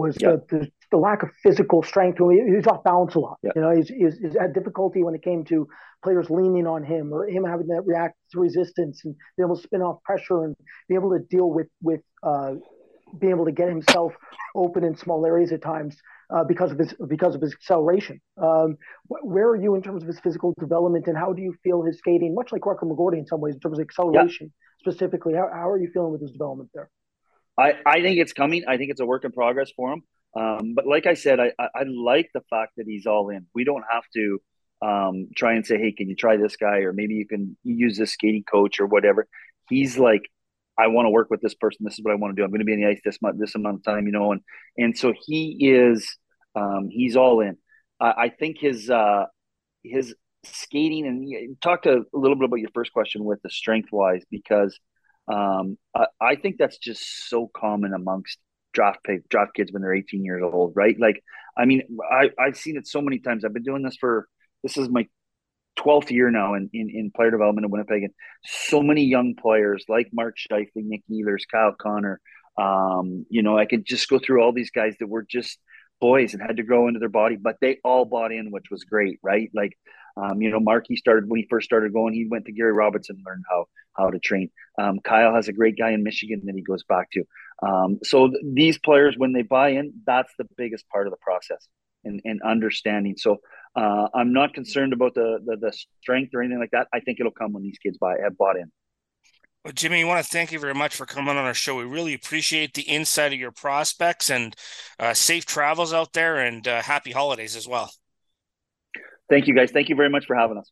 was yeah. the, the, the, lack of physical strength. He was off balance a lot. Yeah. You know, he's, he's, he's, had difficulty when it came to players leaning on him or him having to react to resistance and be able to spin off pressure and be able to deal with with uh, being able to get himself open in small areas at times uh, because of his because of his acceleration. Um, where are you in terms of his physical development, and how do you feel his skating? Much like Rutger McGroarty in some ways, in terms of acceleration yeah. specifically. How, how are you feeling with his development there? I, I think it's coming. I think it's a work in progress for him. Um, but like I said, I, I, I, like the fact that he's all in. We don't have to um, try and say, hey, can you try this guy? Or maybe you can use this skating coach or whatever. He's like, I want to work with this person. This is what I want to do. I'm going to be in the ice this much, this amount of time, you know. And and so he is, um, he's all in. I, I think his uh, his skating and talk to a little bit about your first question with the strength wise because um, I, I, think that's just so common amongst draft pick, draft kids when they're 18 years old, right? Like, I mean, I, I've seen it so many times. I've been doing this for this is my 12th year now in, in, in player development in Winnipeg, and so many young players like Mark Scheifele, Nick Ehlers, Kyle Connor. Um, you know, I could just go through all these guys that were just boys and had to grow into their body, but they all bought in, which was great, right? Like um, you know, Marky started when he first started going. He went to Gary Robertson and learned how how to train. Um, Kyle has a great guy in Michigan that he goes back to. Um, so th- these players, when they buy in, that's the biggest part of the process and, and understanding. So uh, I'm not concerned about the, the, the strength or anything like that. I think it'll come when these kids buy have bought in. Well, Jimmy, we want to thank you very much for coming on our show. We really appreciate the insight of your prospects and uh, safe travels out there and uh, happy holidays as well. Thank you, guys. Thank you very much for having us.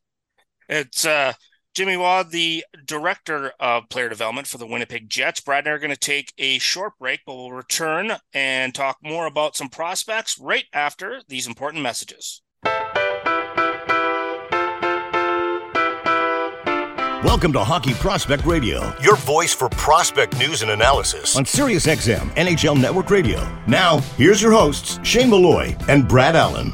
It's uh, Jimmy Roy, the director of player development for the Winnipeg Jets. Brad and I are going to take a short break, but we'll return and talk more about some prospects right after these important messages. Welcome to Hockey Prospect Radio, your voice for prospect news and analysis on SiriusXM NHL Network Radio. Now, here's your hosts, Shane Malloy and Brad Allen.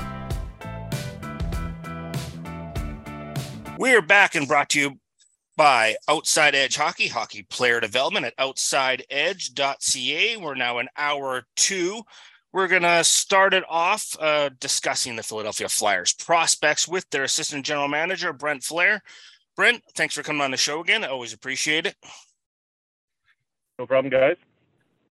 We are back and brought to you by Outside Edge Hockey, hockey player development at outsideedge.ca. We're now in hour two. We're going to start it off uh, discussing the Philadelphia Flyers prospects with their assistant general manager, Brent Flahr. Brent, thanks for coming on the show again. I always appreciate it. No problem, guys.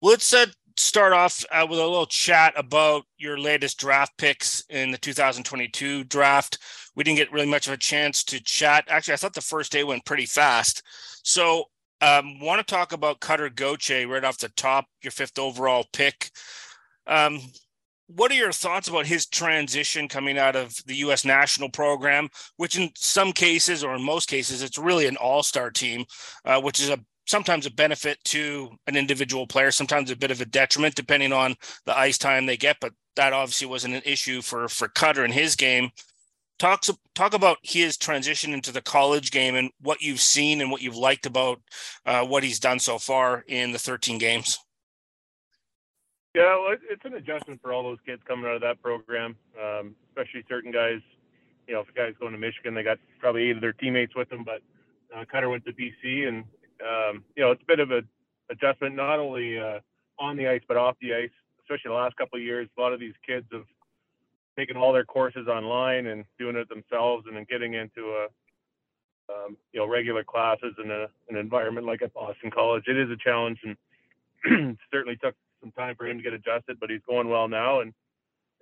Let's uh, start off uh, with a little chat about your latest draft picks in the 2022 draft. We didn't get really much of a chance to chat. Actually, I thought the first day went pretty fast. So, um, want to talk about Cutter Gauthier right off the top, your fifth overall pick. Um, what are your thoughts about his transition coming out of the U.S. national program, which in some cases or in most cases, it's really an all-star team, uh, which is a sometimes a benefit to an individual player, sometimes a bit of a detriment depending on the ice time they get. But that obviously wasn't an issue for for Cutter in his game. Talk talk about his transition into the college game and what you've seen and what you've liked about uh, what he's done so far in the 13 games. Yeah, well, it's an adjustment for all those kids coming out of that program, um, especially certain guys. You know, if a guy's going to Michigan, they got probably eight of their teammates with them, but uh, Cutter went to BC, and um, you know, it's a bit of a adjustment not only uh, on the ice but off the ice. Especially the last couple of years, a lot of these kids have taken all their courses online and doing it themselves, and then getting into a um, you know regular classes in a, an environment like at Boston College. It is a challenge, and *clears throat* certainly took some time for him to get adjusted, but he's going well now. And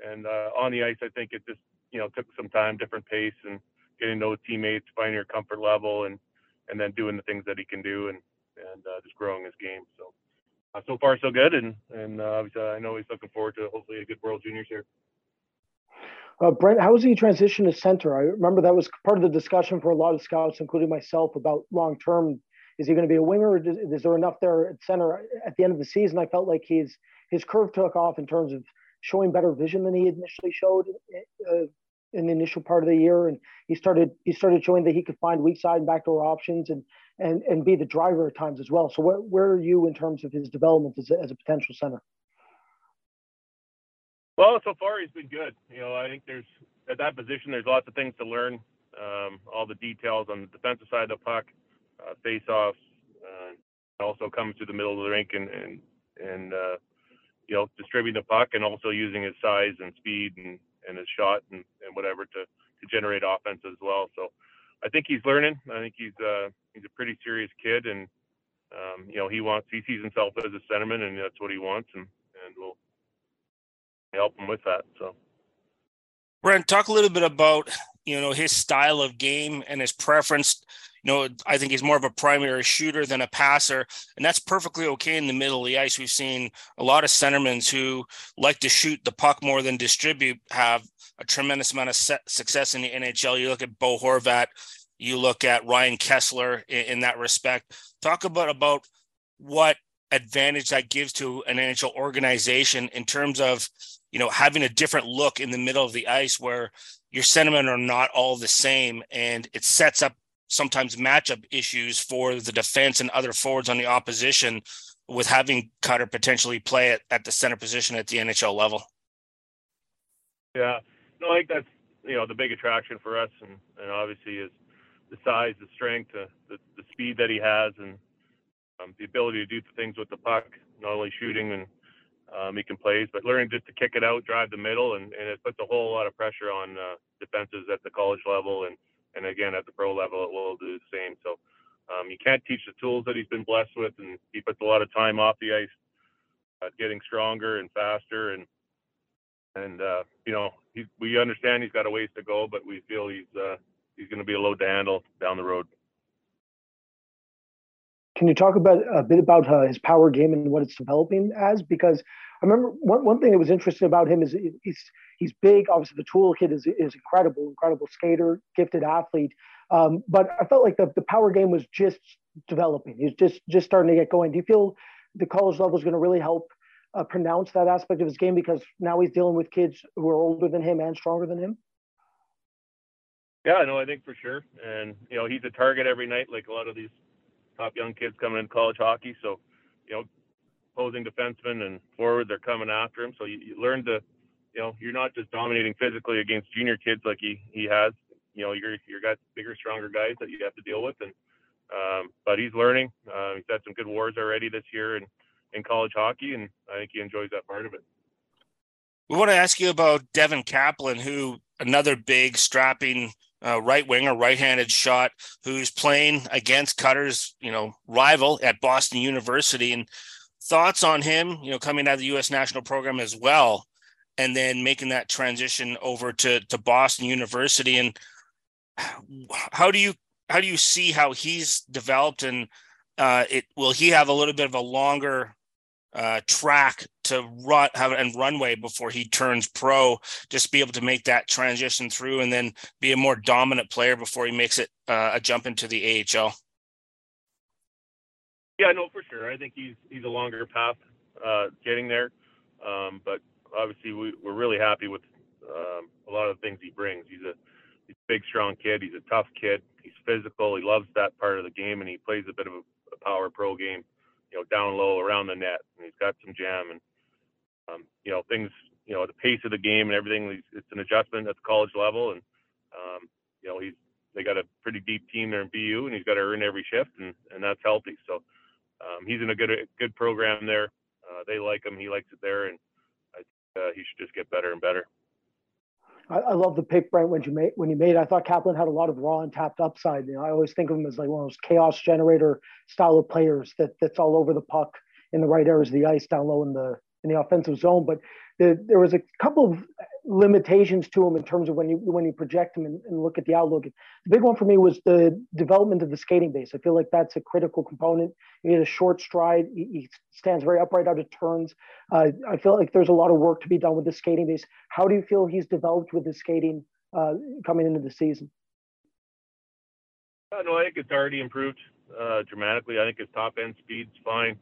and uh, on the ice, I think it just you know took some time, different pace, and getting to know teammates, finding your comfort level, and and then doing the things that he can do and and uh, just growing his game. So uh, so far so good, and and uh, I know he's looking forward to hopefully a good World Juniors here. Uh, Brent, how has he transitioned to center? I remember that was part of the discussion for a lot of scouts, including myself, about long term. Is he going to be a winger? Or is, is there enough there at center? At the end of the season, I felt like his his curve took off in terms of showing better vision than he initially showed uh, in the initial part of the year, and he started he started showing that he could find weak side and backdoor options and and and be the driver at times as well. So where where are you in terms of his development as a, as a potential center? Well, so far he's been good. You know, I think there's at that position there's lots of things to learn. Um, all the details on the defensive side of the puck, uh, face-offs, uh, also comes to the middle of the rink and and and uh, you know distributing the puck and also using his size and speed and and his shot and, and whatever to to generate offense as well. So I think he's learning. I think he's uh he's a pretty serious kid and um, you know he wants he sees himself as a centerman and that's what he wants and and we'll help him with that. So Brent, talk a little bit about you know his style of game and his preference know, I think he's more of a primary shooter than a passer, and that's perfectly okay in the middle of the ice. We've seen a lot of centermen who like to shoot the puck more than distribute have a tremendous amount of success in the NHL. You look at Bo Horvat, you look at Ryan Kesler in, in that respect. Talk about about what advantage that gives to an NHL organization in terms of you know having a different look in the middle of the ice where your centermen are not all the same and it sets up sometimes matchup issues for the defense and other forwards on the opposition with having Cutter potentially play it at the center position at the NHL level. Yeah, no, I think that's you know the big attraction for us, and, and obviously is the size, the strength, uh, the the speed that he has, and um, the ability to do the things with the puck, not only shooting and um, he can plays, but learning just to kick it out, drive the middle, and, and it puts a whole lot of pressure on uh, defenses at the college level and and again at the pro level it will do the same. So um, you can't teach the tools that he's been blessed with, and he puts a lot of time off the ice, uh, getting stronger and faster, and and uh, you know he, we understand he's got a ways to go, but we feel he's uh, he's going to be a load to handle down the road. Can you talk about a bit about uh, his power game and what it's developing as? Because I remember one, one thing that was interesting about him is he's he's big. Obviously, the toolkit is is incredible, incredible skater, gifted athlete. Um, but I felt like the, the power game was just developing. He's just just starting to get going. Do you feel the college level is going to really help uh, pronounce that aspect of his game because now he's dealing with kids who are older than him and stronger than him? Yeah, no, I think for sure. And you know, he's a target every night, like a lot of these top young kids coming in college hockey. So, you know, opposing defensemen and forward, they're coming after him. So you, you learn to, you know, you're not just dominating physically against junior kids like he, he has. You know, you're you're got bigger, stronger guys that you have to deal with, and um, but he's learning. Uh, he's had some good wars already this year in in college hockey, and I think he enjoys that part of it. We want to ask you about Devin Kaplan, who another big strapping uh, right winger, right-handed shot, who's playing against Cutter's, you know, rival at Boston University, and thoughts on him, you know, coming out of the U.S. national program as well, and then making that transition over to to Boston University. And how do you how do you see how he's developed? And uh, it will he have a little bit of a longer uh, track to run have and runway before he turns pro, just be able to make that transition through, and then be a more dominant player before he makes it uh, a jump into the AHL. Yeah, no, for sure. I think he's he's a longer path uh, getting there, um, but obviously we, we're really happy with um, a lot of the things he brings. He's a he's a big, strong kid. He's a tough kid. He's physical. He loves that part of the game, and he plays a bit of a, a power pro game, you know, down low around the net. And he's got some jam, and um, you know, things, you know, the pace of the game and everything. It's an adjustment at the college level, and um, you know, he's they got a pretty deep team there in BU, and he's got to earn every shift, and and that's healthy. So um, he's in a good good program there. Uh, they like him. He likes it there, and I think uh, he should just get better and better. I, I, love the pick, Brent. When you made when you made, I thought Kaplan had a lot of raw and tapped upside. You know, I always think of him as like one of those chaos generator style of players that that's all over the puck in the right areas of the ice, down low in the in the offensive zone. But the, there was a couple of limitations to him in terms of when you when you project him and, and, look at the outlook. The big one for me was the development of the skating base. I feel like that's a critical component. He had a short stride. He, he stands very upright out of turns. Uh, I feel like there's a lot of work to be done with the skating base. How do you feel he's developed with his skating uh, coming into the season? Uh, no, I think it's already improved uh, dramatically. I think his top end speed's fine.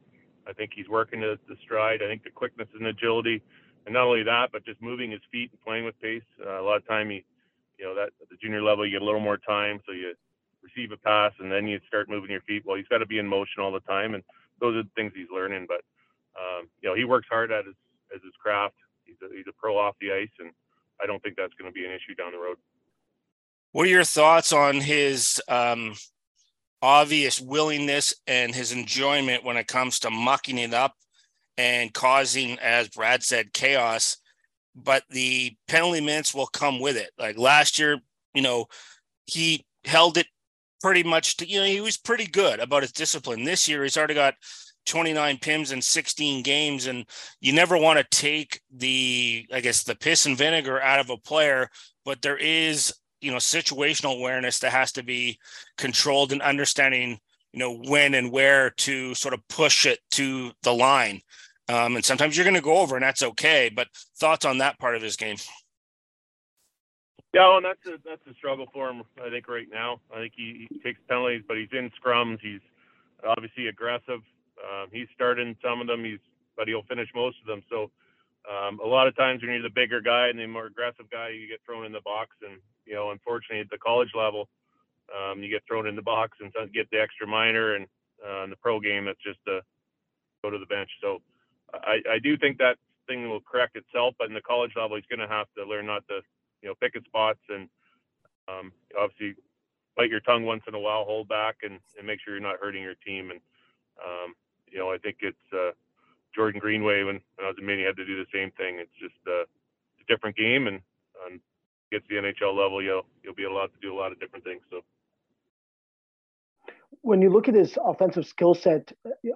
I think he's working the, the stride. I think the quickness and agility and not only that, but just moving his feet and playing with pace. Uh, a lot of time he you know that at the junior level you get a little more time, so you receive a pass and then you start moving your feet. Well, he's got to be in motion all the time, and those are the things he's learning. But um, you know, he works hard at his as his craft. He's a, he's a pro off the ice, and I don't think that's going to be an issue down the road. What are your thoughts on his um, obvious willingness and his enjoyment when it comes to mucking it up and causing, as Brad said, chaos? But the penalty minutes will come with it. Like last year, you know, he held it pretty much to, you know, he was pretty good about his discipline. This year, he's already got 29 pims in 16 games and you never want to take the i guess the piss and vinegar out of a player but there is you know situational awareness that has to be controlled and understanding you know when and where to sort of push it to the line um, and sometimes you're going to go over and that's okay but thoughts on that part of his game yeah, and that's a that's a struggle for him. I think right now. I think he, he takes penalties, but he's in scrums. He's obviously aggressive. Um, he's starting some of them, he's but he'll finish most of them. So um, a lot of times when you're the bigger guy and the more aggressive guy, you get thrown in the box. And you know, unfortunately, at the college level, um, you get thrown in the box and get the extra minor. And uh, in the pro game, it's just to go to the bench. So I, I do think that thing will correct itself. But in the college level, he's going to have to learn not to you know pick his spots and um, obviously bite your tongue once in a while, hold back, and, and make sure you're not hurting your team. And um, you know, I think it's uh, Jordan Greenway when, when I was in Maine, he had to do the same thing. It's just uh, a different game, and um, gets the NHL level, you'll you'll be allowed to do a lot of different things. So. When you look at his offensive skill set,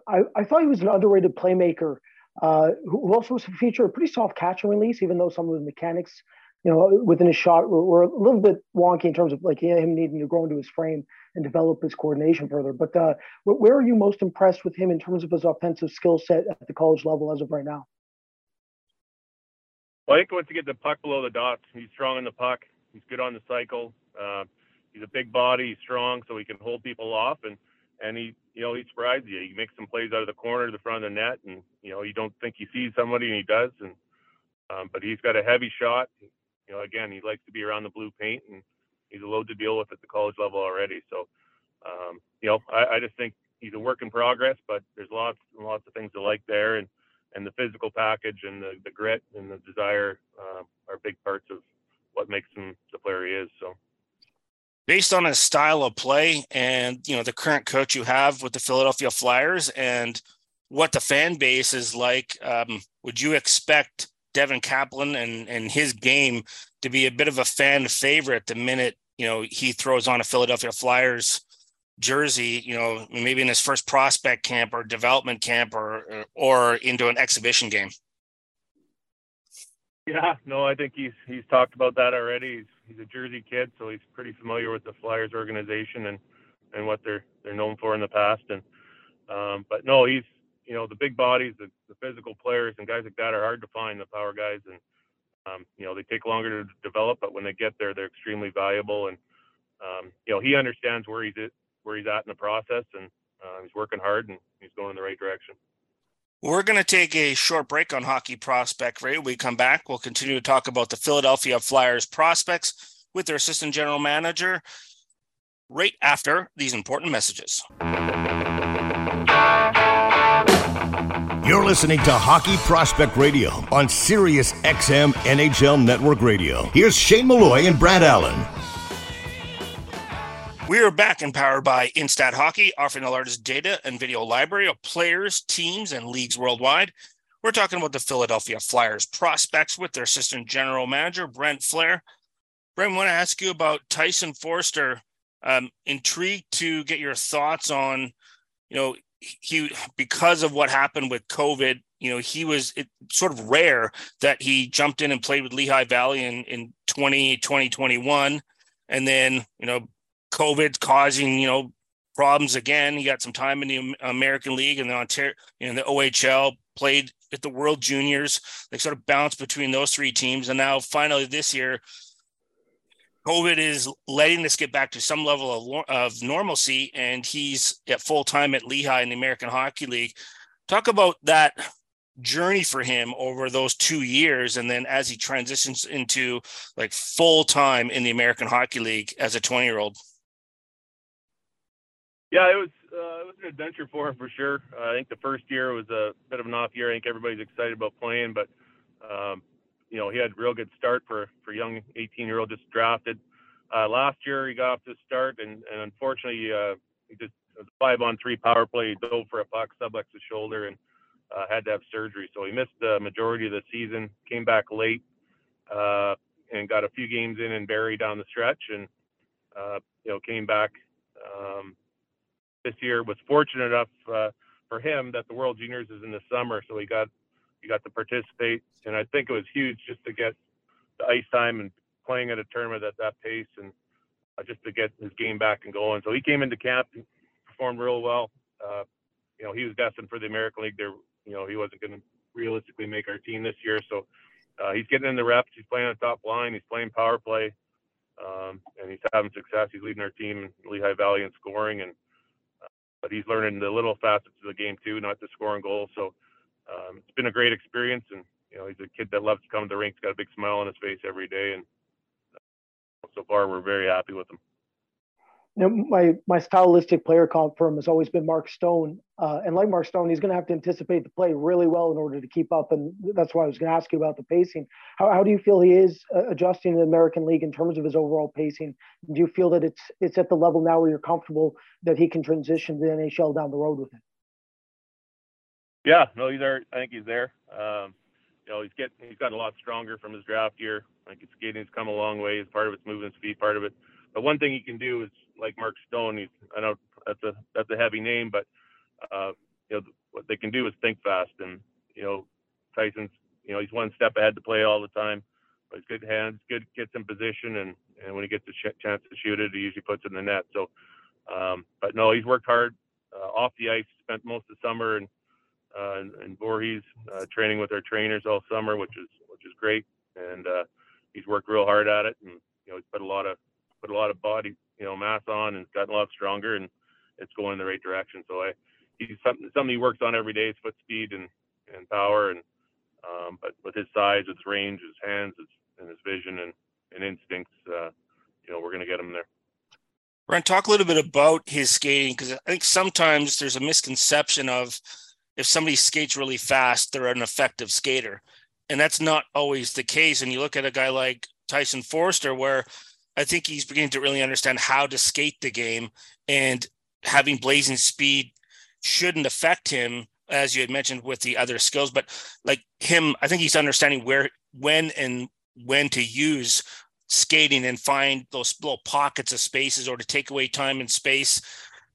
I, I thought he was an underrated playmaker uh, who also was feature a pretty soft catch and release, even though some of the mechanics you know, within his shot were, were, a little bit wonky in terms of like him needing to grow into his frame and develop his coordination further. But uh, where are you most impressed with him in terms of his offensive skill set at the college level as of right now? I think once you get the puck below the dots, he's strong in the puck. He's good on the cycle. Uh, he's a big body, he's strong, so he can hold people off, and and he, you know, he surprises you. He makes some plays out of the corner the front of the net, and you know, you don't think he sees somebody, and he does. And um, but he's got a heavy shot you know, again, he likes to be around the blue paint, and he's a load to deal with at the college level already. So, um, you know, I, I just think he's a work in progress, but there's lots and lots of things to like there, and and the physical package and the, the grit and the desire uh, are big parts of what makes him the player he is. So based on his style of play and you know the current coach you have with the Philadelphia Flyers and what the fan base is like, um, would you expect Devin Kaplan and and his game to be a bit of a fan favorite the minute you know he throws on a Philadelphia Flyers jersey, you know, maybe in his first prospect camp or development camp or or into an exhibition game. Yeah, no, I think he's he's talked about that already. He's he's a Jersey kid, so he's pretty familiar with the Flyers organization and and what they're they're known for in the past. And um, but no, he's you know the big bodies, the, the physical players, and guys like that are hard to find. The power guys, and um, you know they take longer to develop, but when they get there, they're extremely valuable. And um, you know he understands where he's at, where he's at in the process, and uh, he's working hard and he's going in the right direction. We're going to take a short break on Hockey Prospect Radio. We come back, we'll continue to talk about the Philadelphia Flyers prospects with their assistant general manager right after these important messages. You're listening to Hockey Prospect Radio on Sirius XM NHL Network Radio. Here's Shane Malloy and Brad Allen. We are back and powered by Instat Hockey, offering the largest data and video library of players, teams, and leagues worldwide. We're talking about the Philadelphia Flyers prospects with their assistant general manager, Brent Flahr. Brent, I want to ask you about Tyson Foerster. Um, intrigued to get your thoughts on, you know, he because of what happened with COVID, you know, he was it, sort of rare that he jumped in and played with Lehigh Valley in in 20, 2021. And then, you know, COVID causing, you know, problems again. He got some time in the American League and the Ontario, in the OHL, played at the World Juniors. They sort of bounced between those three teams. And now finally this year, COVID is letting us get back to some level of, of normalcy, and he's at full time at Lehigh in the American Hockey League. Talk about that journey for him over those two years, and then as he transitions into like full time in the American Hockey League as a twenty year old? Yeah, it was uh, it was an adventure for him for sure. Uh, I think the first year was a bit of an off year. I think everybody's excited about playing, but um, you know he had a real good start for for young 18 year old just drafted. Uh, last year he got off to start, and, and unfortunately uh, he just was a five on three power play. He dove for a puck, subluxed his shoulder, and uh, had to have surgery. So he missed the majority of the season. Came back late uh, and got a few games in and Barrie down the stretch, and uh, you know came back. Um, this year was fortunate enough uh, for him that the World Juniors is in the summer, so he got he got to participate, and I think it was huge just to get the ice time and playing at a tournament at that pace, and uh, just to get his game back and going. So he came into camp and performed real well. Uh, you know, he was destined for the American League. There, you know, he wasn't going to realistically make our team this year, so uh, he's getting in the reps. He's playing on top line. He's playing power play, um, and he's having success. He's leading our team in Lehigh Valley in scoring and but he's learning the little facets of the game too, not just scoring goals. So um, it's been a great experience, and you know he's a kid that loves to come to the rink. He's got a big smile on his face every day, and uh, so far we're very happy with him know, my my stylistic player him has always been Mark Stone, uh, and like Mark Stone, he's going to have to anticipate the play really well in order to keep up, and that's why I was going to ask you about the pacing. How, how do you feel he is uh, adjusting in the American League in terms of his overall pacing? Do you feel that it's it's at the level now where you're comfortable that he can transition to the NHL down the road with it? Yeah, no, he's there. I think he's there. Um, you know, he's getting he's gotten a lot stronger from his draft year. I think his skating's come a long way. Part of it's moving speed, part of it. But one thing he can do is like Mark Stone. He's I know that's a that's a heavy name, but uh, you know what they can do is think fast. And you know Tyson's you know he's one step ahead to play all the time. But he's good hands, good gets in position, and and when he gets a ch- chance to shoot it, he usually puts it in the net. So, um, but no, he's worked hard uh, off the ice. Spent most of the summer and uh, in, Voorhees uh, training with our trainers all summer, which is which is great. And uh, he's worked real hard at it, and you know he's put a lot of put a lot of body you know mass on and gotten a lot stronger and it's going in the right direction. So I he's something something he works on every day. His foot speed and and power and um, but with his size, his range, his hands, his, and his vision and, and instincts, uh, you know, we're going to get him there. Brent, talk a little bit about his skating because I think sometimes there's a misconception of if somebody skates really fast, they're an effective skater, and that's not always the case. And you look at a guy like Tyson Foerster, where I think he's beginning to really understand how to skate the game, and having blazing speed shouldn't affect him, as you had mentioned with the other skills. But like him, I think he's understanding where, when, and when to use skating and find those little pockets of spaces or to take away time and space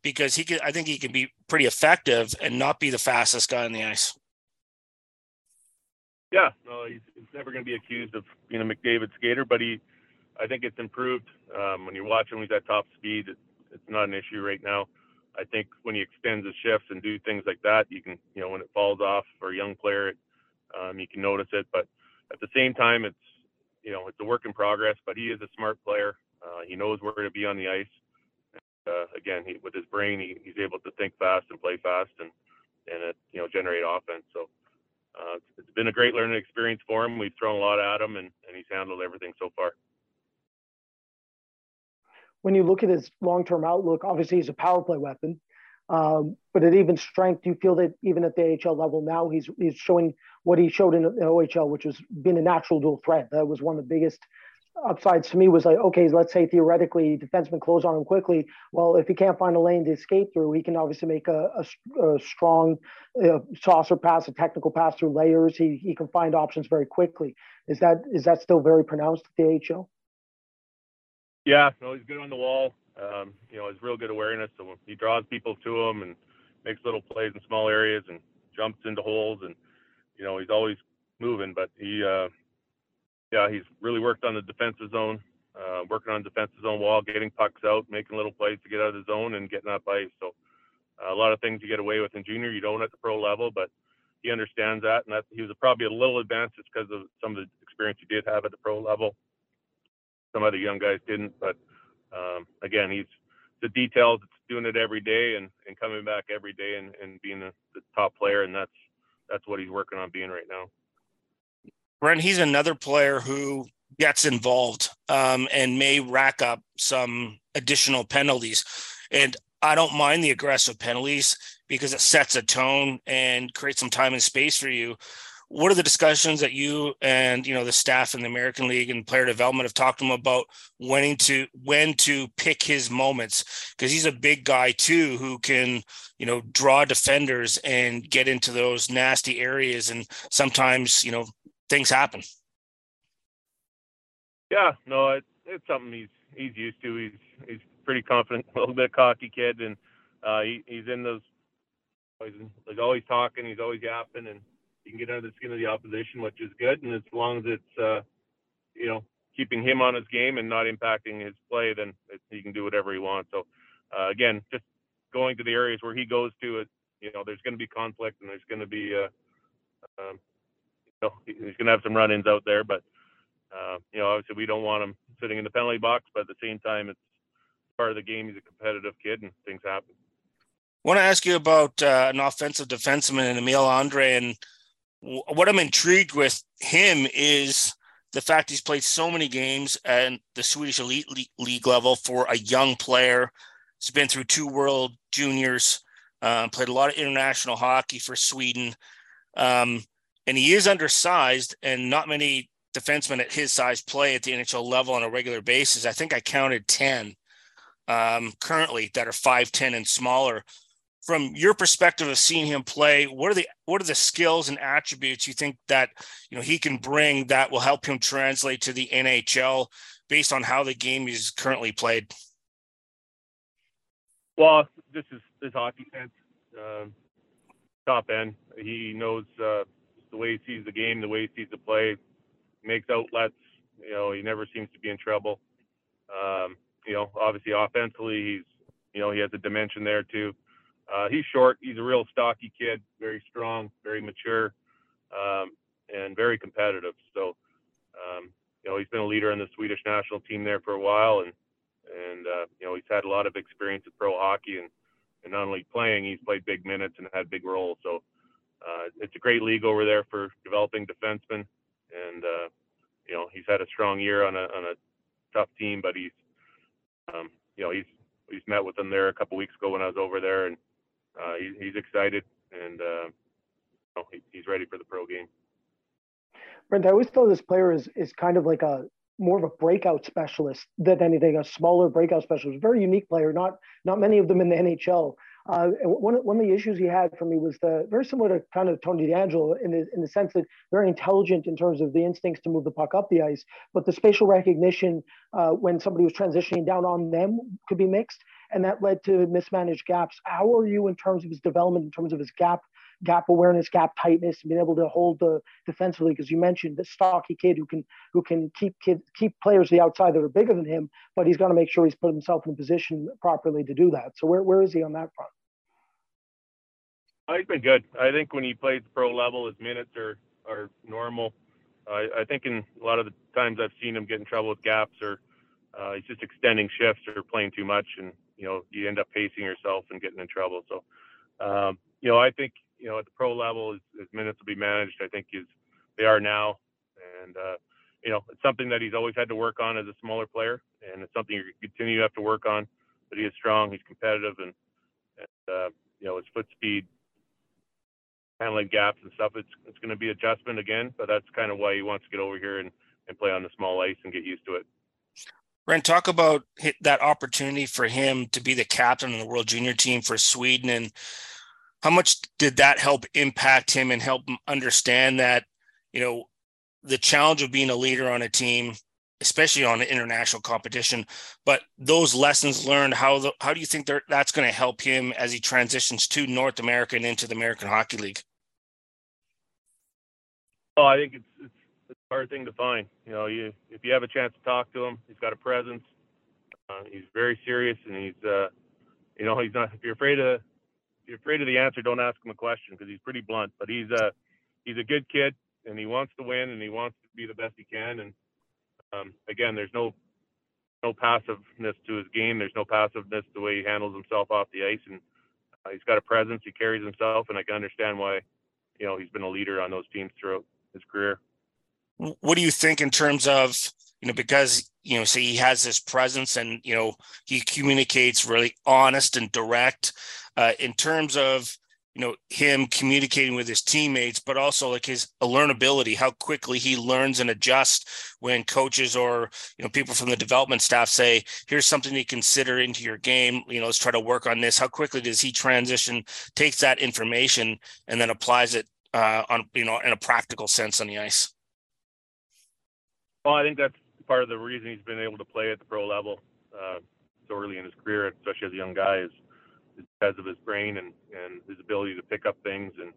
because he could I think he can be pretty effective and not be the fastest guy on the ice. Yeah, no, he's, he's never going to be accused of being a McDavid skater, but he I think it's improved. Um, when you watch him, he's at top speed. It, it's not an issue right now. I think when he extends his shifts and do things like that, you can, you know, when it falls off for a young player, um, you can notice it. But at the same time, it's, you know, it's a work in progress. But he is a smart player. Uh, he knows where to be on the ice. Uh, again, he, with his brain, he, he's able to think fast and play fast and and it, you know generate offense. So uh, it's been a great learning experience for him. We've thrown a lot at him, and, and he's handled everything so far when you look at his long-term outlook, obviously he's a power play weapon. Um, but at even strength, do you feel that even at the AHL level now, he's he's showing what he showed in the OHL, which was being a natural dual threat. That was one of the biggest upsides to me. Was like, okay, let's say theoretically, defensemen close on him quickly. Well, if he can't find a lane to escape through, he can obviously make a, a, a strong saucer pass, a technical pass through layers. He he can find options very quickly. Is that is that still very pronounced at the AHL? Yeah, no, he's good on the wall. Um, you know, he's real good awareness. So he draws people to him and makes little plays in small areas and jumps into holes. And you know, he's always moving. But he, uh, yeah, he's really worked on the defensive zone, uh, working on defensive zone wall, getting pucks out, making little plays to get out of the zone and getting up ice. So uh, a lot of things you get away with in junior, you don't at the pro level, but he understands that, and that he was probably a little advanced just because of some of the experience he did have at the pro level some other young guys didn't. But um, again, he's the details. It's doing it every day and, and coming back every day and, and being the, the top player, and that's that's what he's working on being right now. Brent, he's another player who gets involved um, and may rack up some additional penalties. And I don't mind the aggressive penalties because it sets a tone and creates some time and space for you. What are the discussions that you and you know the staff in the American League and player development have talked to him about when to when to pick his moments because he's a big guy too who can you know draw defenders and get into those nasty areas and sometimes you know things happen. Yeah, no, it, it's something he's he's used to. He's he's pretty confident, *laughs* a little bit cocky kid, and uh, he, he's in those. He's always talking. He's always yapping, and he can get under the skin of the opposition, which is good. And as long as it's uh, you know keeping him on his game and not impacting his play, then he can do whatever he wants. So uh, again, just going to the areas where he goes to, it you know, there's going to be conflict and there's going to be uh, um, you know, he's going to have some run-ins out there, but uh, you know, obviously we don't want him sitting in the penalty box, but at the same time, it's part of the game. He's a competitive kid, and things happen. I want to ask you about uh, an offensive defenseman Emil Andrae, and what I'm intrigued with him is the fact he's played so many games at the Swedish elite league level for a young player. He's been through two World Juniors, uh, played a lot of international hockey for Sweden, um, and he is undersized, and not many defensemen at his size play at the NHL level on a regular basis. I think I counted 10 um, currently that are 5'10 and smaller. From your perspective of seeing him play, what are the what are the skills and attributes you think that you know he can bring that will help him translate to the NHL based on how the game is currently played? Well, this is his hockey sense, uh, top end. He knows uh, the way he sees the game, the way he sees the play, makes outlets. You know, he never seems to be in trouble. Um, you know, obviously offensively, he's you know he has a dimension there too. Uh, he's short. He's a real stocky kid, very strong, very mature, um, and very competitive. So, um, you know, he's been a leader in the Swedish national team there for a while, and and uh, you know he's had a lot of experience with pro hockey, and and not only playing, he's played big minutes and had big roles. So, uh, it's a great league over there for developing defensemen and uh, you know he's had a strong year on a on a tough team, but he's um, you know he's he's met with them there a couple weeks ago when I was over there, and uh, he, he's excited and uh, he, he's ready for the pro game. Brent, I always thought this player is is kind of like a more of a breakout specialist than anything, a smaller breakout specialist. Very unique player, not not many of them in the NHL. Uh, one, one of the issues he had for me was the very similar to kind of Tony DeAngelo in the, in the sense that very intelligent in terms of the instincts to move the puck up the ice, but the spatial recognition uh, when somebody was transitioning down on them could be mixed, and that led to mismanaged gaps. How are you in terms of his development, in terms of his gap gap awareness, gap tightness, and being able to hold the defensively. Because you mentioned the stocky kid who can who can keep kid, keep players the outside that are bigger than him, but he's got to make sure he's put himself in a position properly to do that. So where where is he on that front? Oh, he's been good. I think when he plays pro level, his minutes are are normal. I, I think in a lot of the times I've seen him get in trouble with gaps or uh, he's just extending shifts or playing too much, and you know you end up pacing yourself and getting in trouble. So, um, you know, I think you know, at the pro level, his, minutes will be managed. I think is they are now, and uh, you know, it's something that he's always had to work on as a smaller player, and it's something you continue to have to work on. But he is strong, he's competitive, and, and uh, you know, his foot speed, handling gaps and stuff. It's it's going to be adjustment again, but that's kind of why he wants to get over here and and play on the small ice and get used to it. Brent, talk about that opportunity for him to be the captain of the World Junior team for Sweden and how much did that help impact him and help him understand that you know the challenge of being a leader on a team especially on an international competition but those lessons learned how the, how do you think that's going to help him as he transitions to north america and into the american hockey league? Oh i think it's, it's, hard thing to find you know you if you have a chance to talk to him he's got a presence uh, he's very serious and he's uh, you know *laughs* he's not if you're afraid of you're afraid of the answer, don't ask him a question because he's pretty blunt. But he's a he's a good kid and he wants to win and he wants to be the best he can. And um, again, there's no no passiveness to his game. There's no passiveness the way he handles himself off the ice, and uh, he's got a presence. He carries himself, and I can understand why you know he's been a leader on those teams throughout his career. What do you think in terms of you know because you know say he has this presence and you know he communicates really honest and direct uh, in terms of you know him communicating with his teammates but also like his learnability how quickly he learns and adjusts when coaches or you know people from the development staff say here's something to consider into your game. You know let's try to work on this. How quickly does he transition takes that information and then applies it uh, on you know in a practical sense on the ice well i think that's part of the reason he's been able to play at the pro level uh, so early in his career especially as a young guy is because of his brain and, and his ability to pick up things and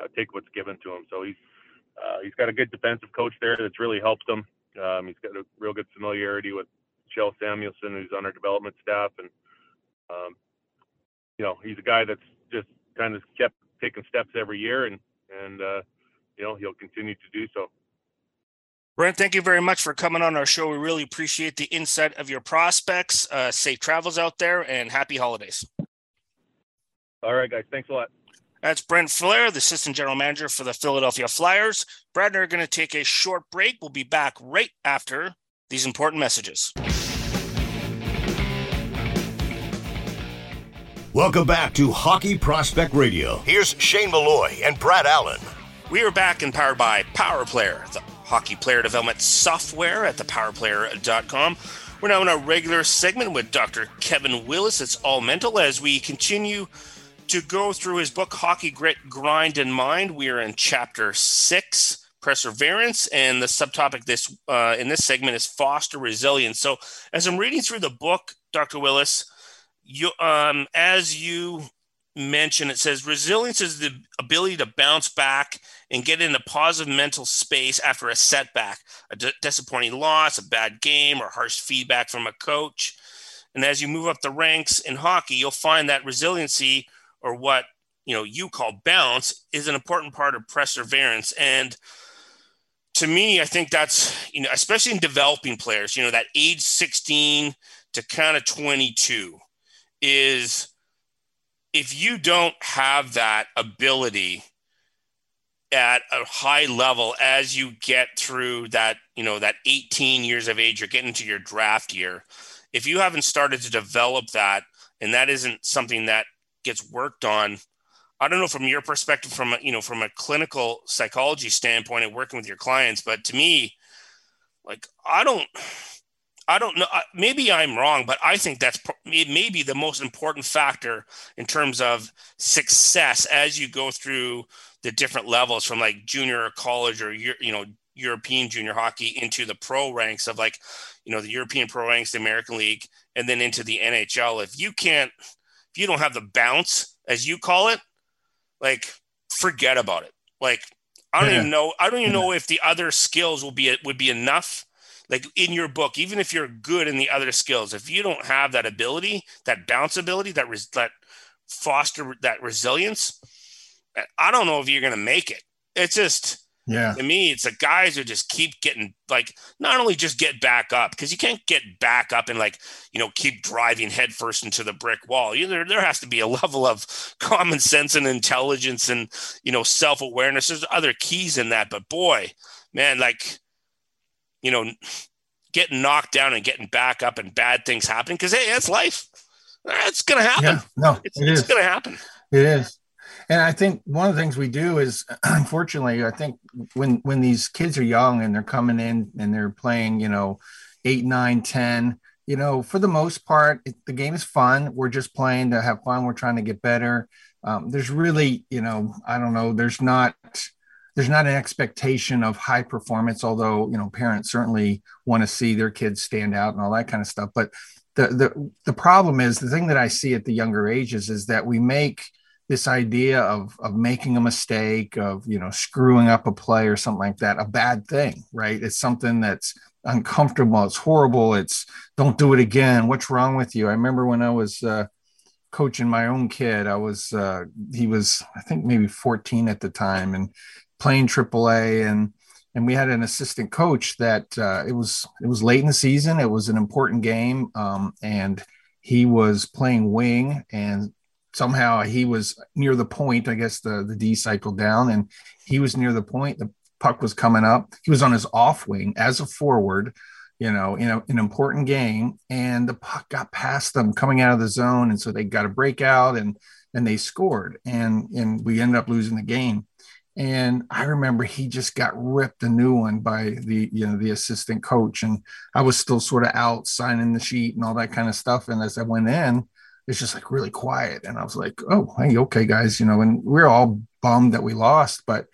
uh, take what's given to him. So he's uh, he's got a good defensive coach there that's really helped him. Um, he's got a real good familiarity with Kjell Samuelsson, who's on our development staff, and um, you know he's a guy that's just kind of kept taking steps every year, and and uh, you know he'll continue to do so. Brent, thank you very much for coming on our show. We really appreciate the insight of your prospects. Uh, safe travels out there, and happy holidays. All right, guys. Thanks a lot. That's Brent Flahr, the assistant general manager for the Philadelphia Flyers. Brad and I are going to take a short break. We'll be back right after these important messages. Welcome back to Hockey Prospect Radio. Here's Shane Malloy and Brad Allen. We are back and powered by Power Player, the hockey player development software at thepowerplayer.com. We're now in our regular segment with Dr. Kevin Willis. It's all mental as we continue to go through his book, Hockey Grit, Grind, and Mind. We are in chapter six, Perseverance, and the subtopic this uh, in this segment is Foster Resilience. So, as I'm reading through the book, Dr. Willis, you um, as you mentioned, it says resilience is the ability to bounce back and get in a positive mental space after a setback, a d- disappointing loss, a bad game, or harsh feedback from a coach. And as you move up the ranks in hockey, you'll find that resiliency or what you know you call bounce is an important part of perseverance and to me i think that's you know especially in developing players you know that age 16 to kind of 22 is if you don't have that ability at a high level as you get through that you know that 18 years of age you're getting to your draft year if you haven't started to develop that and that isn't something that gets worked on i don't know from your perspective from a, you know from a clinical psychology standpoint and working with your clients but to me like i don't i don't know maybe i'm wrong but i think that's maybe the most important factor in terms of success as you go through the different levels from like junior or college or you know European junior hockey into the pro ranks of like, you know, the European pro ranks, the American League, and then into the NHL. If you can't if you don't have the bounce, as you call it, like forget about it. Like I don't yeah. even know. I don't even know if the other skills will be would be enough. Like in your book, even if you're good in the other skills, if you don't have that ability, that bounce ability, that res- that foster that resilience, eh, I don't know if you're going to make it. It's just yeah. To me, it's the guys who just keep getting like not only just get back up because you can't get back up and like you know keep driving headfirst into the brick wall. You, there there has to be a *laughs* level of common sense and intelligence and you know self awareness. There's other keys in that, but boy, man, like you know, getting knocked down and getting back up and bad things happening because hey, that's life. That's gonna happen. Yeah, no, it's, it it's gonna happen. It is. And I think one of the things we do is, *clears throat* unfortunately, I think when when these kids are young and they're coming in and they're playing, you know, eight, nine, ten, you know, for the most part, it, the game is fun. We're just playing to have fun. We're trying to get better. Um, there's really, you know, I don't know. There's not there's not an expectation of high performance, although you know parents certainly want to see their kids stand out and all that kind of stuff. But the the the problem is the thing that I see at the younger ages is that we make this idea of of making a mistake of you know screwing up a play or something like that a bad thing right it's something that's uncomfortable it's horrible it's don't do it again what's wrong with you i remember when i was uh, coaching my own kid i was uh, he was i think maybe 14 at the time and playing aaa and and we had an assistant coach that uh, it was it was late in the season it was an important game um, and he was playing wing and somehow he was near the point. I guess the the D cycled down, and he was near the point. The puck was coming up. He was on his off wing as a forward, you know, in a, an important game, and the puck got past them coming out of the zone, and so they got a breakout and and they scored, and and we ended up losing the game. And I remember he just got ripped a new one by the you know the assistant coach, and I was still sort of out signing the sheet and all that kind of stuff. And as I went in, it's just like really quiet, and I was like, "Oh, hey, okay, guys," you know. And we are all bummed that we lost, but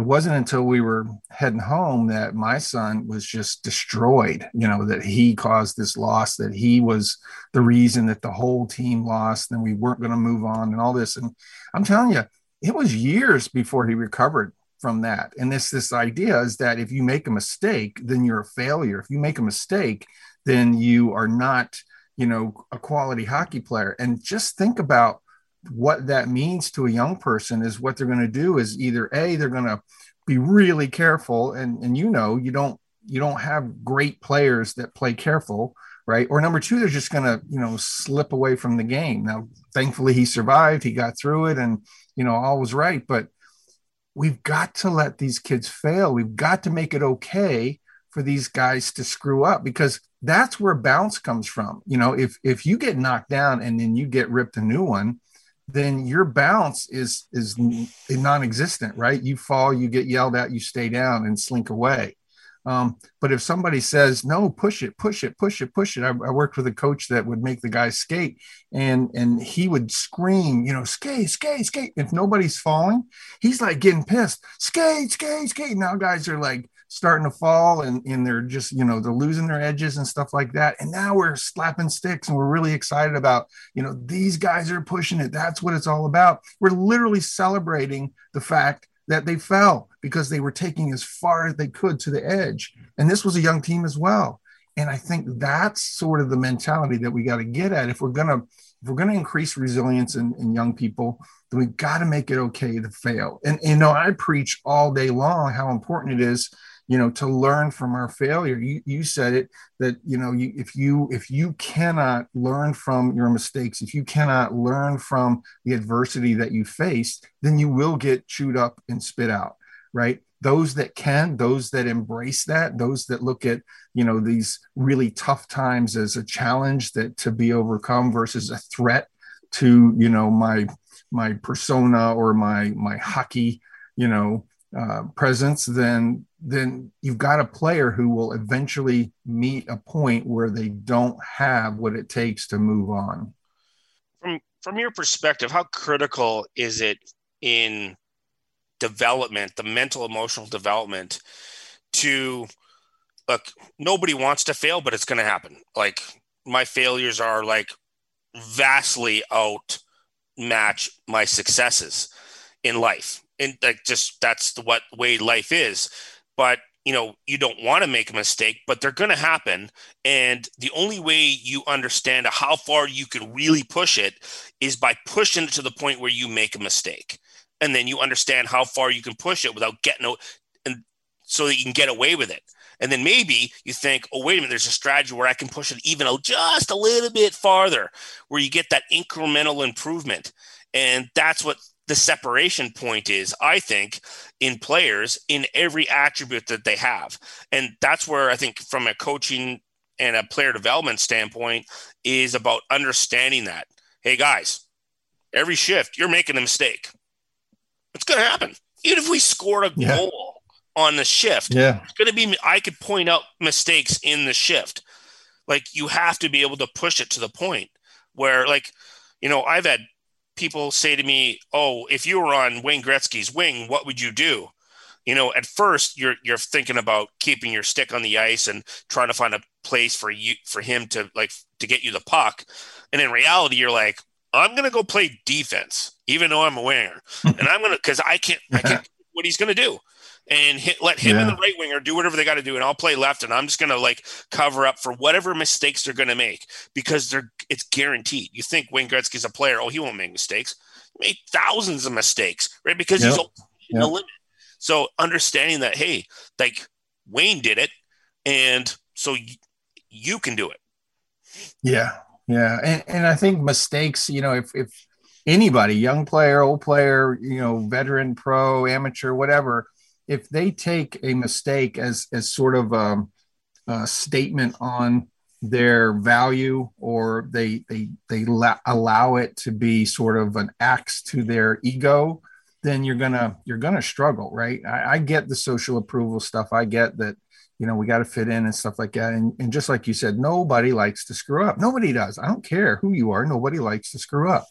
it wasn't until we were heading home that my son was just destroyed you know that he caused this loss that he was the reason that the whole team lost and we weren't going to move on and all this and i'm telling you it was years before he recovered from that. And this this idea is that if you make a mistake then you're a failure. If you make a mistake then you are not you know a quality hockey player. And just think about what that means to a young person is what they're going to do is either a they're going to be really careful. And and you know you don't you don't have great players that play careful right? Or number two they're just going to you know slip away from the game. Now thankfully he survived he got through it and you know all was right but we've got to let these kids fail. We've got to make it okay for these guys to screw up because that's where bounce comes from. You know if if you get knocked down and then you get ripped a new one then your bounce is is non-existent right? You fall you get yelled at you stay down and slink away um, but if somebody says no push it push it push it push it I, I, worked with a coach that would make the guys skate and and he would scream you know skate skate skate if nobody's falling he's like getting pissed skate skate skate now guys are like starting to fall and, and they're just, you know, they're losing their edges and stuff like that. And now we're slapping sticks and we're really excited about, you know, these guys are pushing it. That's what it's all about. We're literally celebrating the fact that they fell because they were taking as far as they could to the edge. And this was a young team as well. And I think that's sort of the mentality that we got to get at if we're to if we're to increase resilience in, in young people, then we've got to make it okay to fail. And, and you know, I preach all day long how important it is you know to learn from our failure you, you said it that you know you, if you if you cannot learn from your mistakes if you cannot learn from the adversity that you faced then you will get chewed up and spit out right those that can those that embrace that those that look at you know these really tough times as a challenge that to be overcome versus a threat to you know my my persona or my my hockey you know uh, presence, then then you've got a player who will eventually meet a point where they don't have what it takes to move on. From from your perspective, how critical is it in development, the mental emotional development, to look? Nobody wants to fail, but it's going to happen. Like my failures are like vastly outmatch my successes in life and like just that's the what way life is but you know you don't want to make a mistake but they're going to happen and the only way you understand how far you can really push it is by pushing it to the point where you make a mistake and then you understand how far you can push it without getting out and so that you can get away with it and then maybe you think oh wait a minute there's a strategy where i can push it even just a little bit farther where you get that incremental improvement and that's what the separation point is, I think, in players in every attribute that they have. And that's where I think, from a coaching and a player development standpoint, is about understanding that. Hey, guys, every shift, you're making a mistake. It's going to happen. Even if we scored a yeah. goal on the shift, yeah. it's going to be, I could point out mistakes in the shift. Like, you have to be able to push it to the point where, like, you know, I've had people say to me, "Oh, if you were on Wayne Gretzky's wing, what would you do?" You know, at first you're you're thinking about keeping your stick on the ice and trying to find a place for you for him to like to get you the puck, and in reality, you're like, "I'm gonna go play defense, even though I'm a winger, and I'm gonna because I can't I can't *laughs* what he's gonna do." and hit, let him yeah. and the right winger do whatever they got to do, and I'll play left, and I'm just gonna like cover up for whatever mistakes they're gonna make because they're it's guaranteed. You think Wayne Gretzky's a player? Oh, he won't make mistakes. He made thousands of mistakes, right? Because yep. he's yep. the limit. So understanding that, hey, like Wayne did it, and so you can do it. Yeah, yeah, and and I think mistakes. You know, if if anybody, young player, old player, you know, veteran, pro, amateur, whatever, if they take a mistake as as sort of a, a statement on their value or they they they la- allow it to be sort of an axe to their ego then you're gonna you're gonna struggle right I, I get the social approval stuff i get that you know we got to fit in and stuff like that. And, and just like you said nobody likes to screw up. Nobody does. I don't care who you are. Nobody likes to screw up.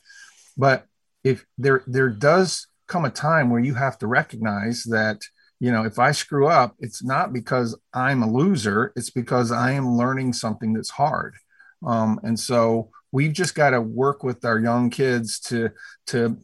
But if there there does come a time where you have to recognize that you know, if I screw up, it's not because I'm a loser, it's because I am learning something that's hard. Um, and so we've just got to work with our young kids to to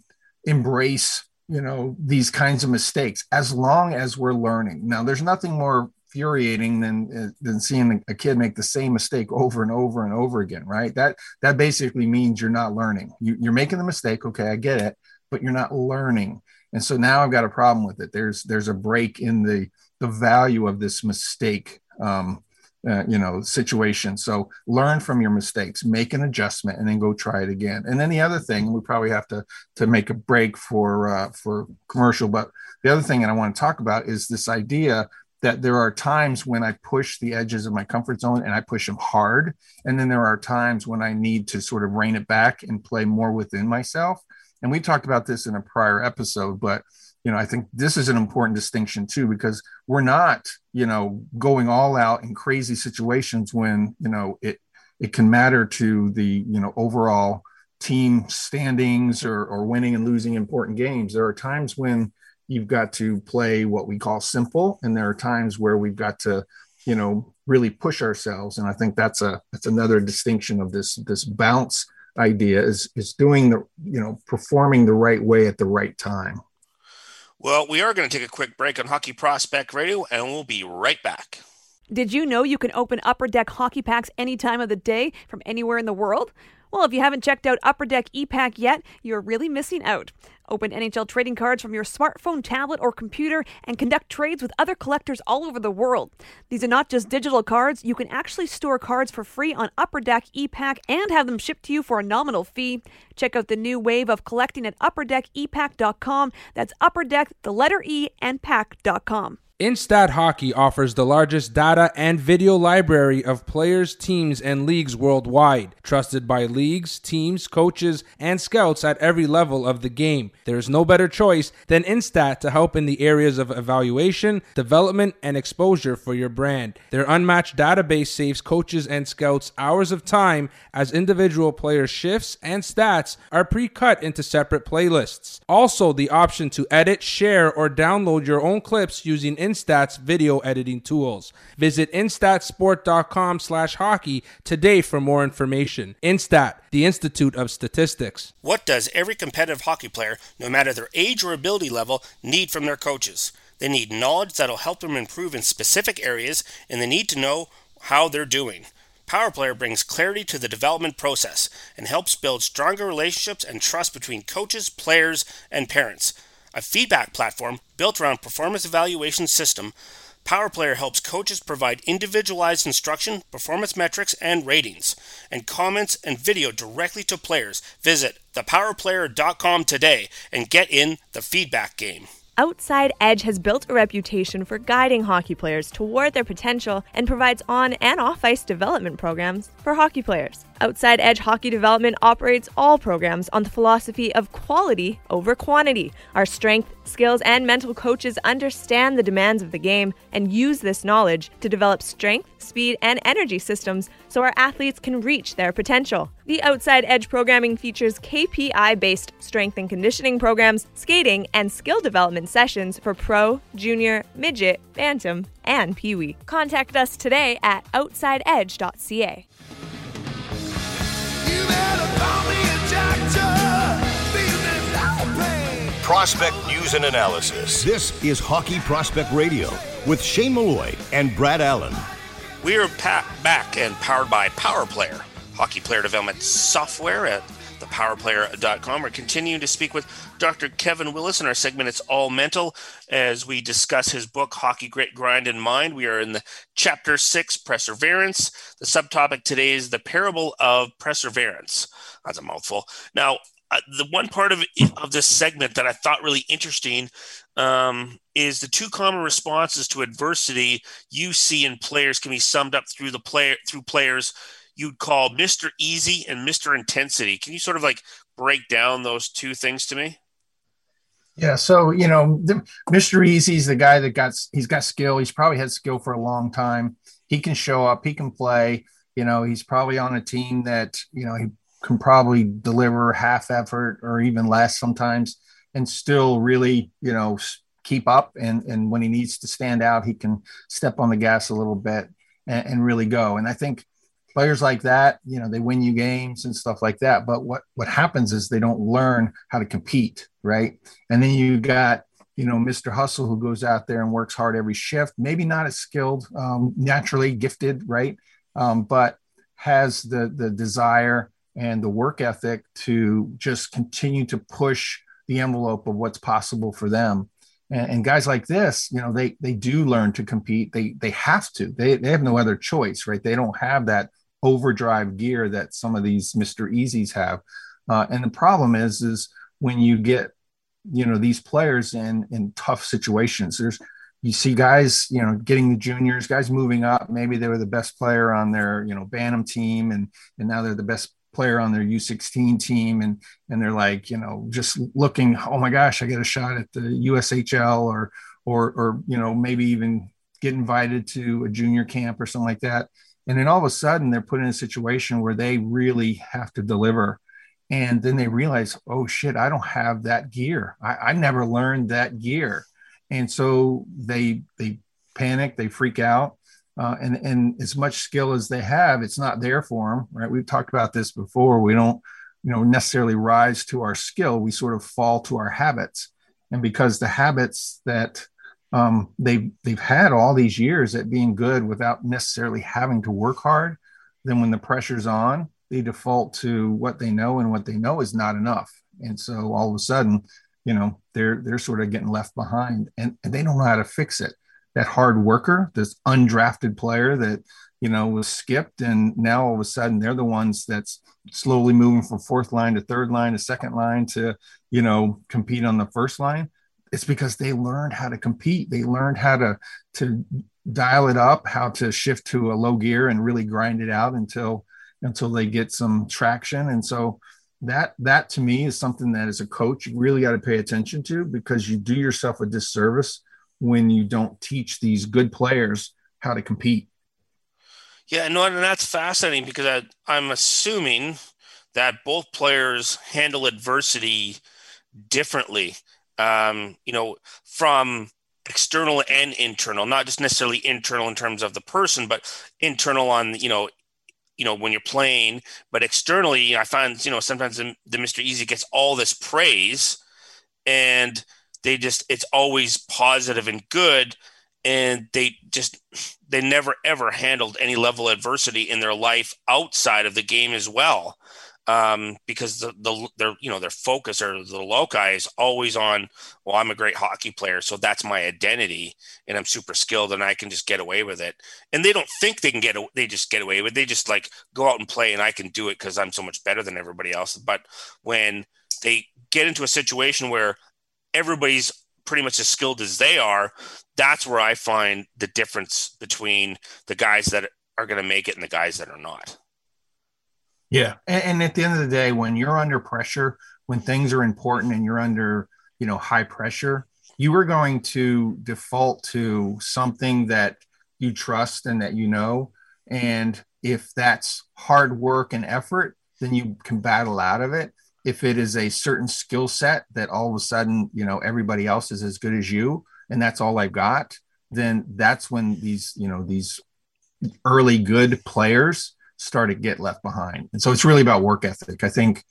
embrace, you know, these kinds of mistakes as long as we're learning. Now, there's nothing more infuriating than than seeing a kid make the same mistake over and over and over again, right? That that basically means you're not learning. You, you're making the mistake, okay, I get it, but you're not learning and so now I've got a problem with it. There's there's a break in the the value of this mistake, um, uh, you know, situation. So learn from your mistakes, make an adjustment, and then go try it again. And then the other thing, we probably have to to make a break for uh, for commercial. But the other thing that I want to talk about is this idea that there are times when I push the edges of my comfort zone and I push them hard. And then there are times when I need to sort of rein it back and play more within myself and we talked about this in a prior episode but you know i think this is an important distinction too because we're not you know going all out in crazy situations when you know it it can matter to the you know overall team standings or, or winning and losing important games there are times when you've got to play what we call simple and there are times where we've got to you know really push ourselves and i think that's a that's another distinction of this this bounce idea is is doing the you know performing the right way at the right time. Well we are going to take a quick break on hockey prospect radio and we'll be right back. Did you know you can open upper deck hockey packs any time of the day from anywhere in the world well, if you haven't checked out Upper Deck ePack yet, you're really missing out. Open NHL trading cards from your smartphone, tablet, or computer and conduct trades with other collectors all over the world. These are not just digital cards, you can actually store cards for free on Upper Deck ePack and have them shipped to you for a nominal fee. Check out the new wave of collecting at upperdeckepack.com. That's Upper Deck, the letter E, and pack.com. Instat Hockey offers the largest data and video library of players, teams, and leagues worldwide, trusted by leagues, teams, coaches, and scouts at every level of the game. There is no better choice than Instat to help in the areas of evaluation, development, and exposure for your brand. Their unmatched database saves coaches and scouts hours of time as individual player shifts and stats are pre cut into separate playlists. Also, the option to edit, share, or download your own clips using Instat's video editing tools. Visit instatsport.com slash hockey today for more information. Instat, the Institute of Statistics. What does every competitive hockey player, no matter their age or ability level, need from their coaches? They need knowledge that'll help them improve in specific areas, and they need to know how they're doing. Power Player brings clarity to the development process and helps build stronger relationships and trust between coaches, players, and parents a feedback platform built around performance evaluation system, PowerPlayer helps coaches provide individualized instruction, performance metrics, and ratings, and comments and video directly to players. Visit thepowerplayer.com today and get in the feedback game. Outside Edge has built a reputation for guiding hockey players toward their potential and provides on and off ice development programs for hockey players. Outside Edge Hockey Development operates all programs on the philosophy of quality over quantity. Our strength, skills, and mental coaches understand the demands of the game and use this knowledge to develop strength, speed, and energy systems so our athletes can reach their potential. The Outside Edge programming features KPI based strength and conditioning programs, skating, and skill development sessions for pro, junior, midget, bantam, and pee wee. Contact us today at outsideedge.ca. Prospect news and analysis. This is Hockey Prospect Radio with Shane Malloy and Brad Allen. We are pa- back and powered by Power Player, hockey player development software at thepowerplayer.com. We're continuing to speak with Dr. Kevin Willis in our segment It's All Mental as we discuss his book, Hockey Grit Grind in Mind. We are in the chapter six, Perseverance. The subtopic today is the parable of perseverance. That's a mouthful. Now, uh, the one part of of this segment that I thought really interesting um, is the two common responses to adversity you see in players can be summed up through the player through players you'd call Mr. Easy and Mr. Intensity. Can you sort of like break down those two things to me? Yeah, so you know, the, Mr. Easy's the guy that got he's got skill. He's probably had skill for a long time. He can show up. He can play. You know, he's probably on a team that you know he can probably deliver half effort or even less sometimes, and still really you know keep up. And and when he needs to stand out, he can step on the gas a little bit and, and really go. And I think players like that, you know, they win you games and stuff like that. But what what happens is they don't learn how to compete, right? And then you got you know Mr. Hustle who goes out there and works hard every shift. Maybe not as skilled, um, naturally gifted, right? Um, but has the the desire and the work ethic to just continue to push the envelope of what's possible for them. And, and, guys like this, you know, they they do learn to compete. They they have to. They they have no other choice, right? They don't have that overdrive gear that some of these Mr. Easies have. Uh, and the problem is, is when you get, you know, these players in in tough situations. There's you see guys, you know, getting the juniors, guys moving up. Maybe they were the best player on their, you know, Bantam team, and and now they're the best player on their U16 team, and and they're like, you know, just looking, oh my gosh, I get a shot at the USHL, or or or you know, maybe even get invited to a junior camp or something like that and then all of a sudden they're put in a situation where they really have to deliver. And then they realize oh shit i don't have that gear. I, I never learned that gear. And so they they panic they freak out. Uh, and and as much skill as they have it's not there for them right? We've talked about this before. We don't you know necessarily rise to our skill. We sort of fall to our habits. And because the habits that um, they've they've had all these years at being good without necessarily having to work hard. Then when the pressure's on, they default to what they know, and what they know is not enough. And so all of a sudden, you know, they're they're sort of getting left behind, and, and they don't know how to fix it. That hard worker, this undrafted player that you know was skipped, and now all of a sudden they're the ones that's slowly moving from fourth line to third line to second line to you know compete on the first line it's because they learned how to compete. They learned how to to dial it up, how to shift to a low gear and really grind it out until until they get some traction. And so that that to me is something that as a coach you really got to pay attention to because you do yourself a disservice when you don't teach these good players how to compete. Yeah, no, and that's fascinating because I, I'm assuming that both players handle adversity differently um, you know, from external and internal, not just necessarily internal in terms of the person, but internal on, you know, you know, when you're playing, but externally, I find, you know, sometimes the, the Mr. Easy gets all this praise and they just, it's always positive and good. And they just, they never ever handled any level of adversity in their life outside of the game as well um, because the, the their you know their focus or the loci is always on well I'm a great hockey player so that's my identity and I'm super skilled and I can just get away with it and they don't think they can get they just get away with it. they just like go out and play and I can do it because I'm so much better than everybody else but when they get into a situation where everybody's pretty much as skilled as they are that's where I find the difference between the guys that are going to make it and the guys that are not. Yeah. And, and, at the end of the day, when you're under pressure, when things are important and you're under, you know, high pressure, you are going to default to something that you trust and that you know. And if that's hard work and effort, then you can battle out of it. If it is a certain skill set that all of a sudden, you know, everybody else is as good as you, and that's all I've got, then that's when these, you know, these early good players start to get left behind. And so it's really about work ethic. I think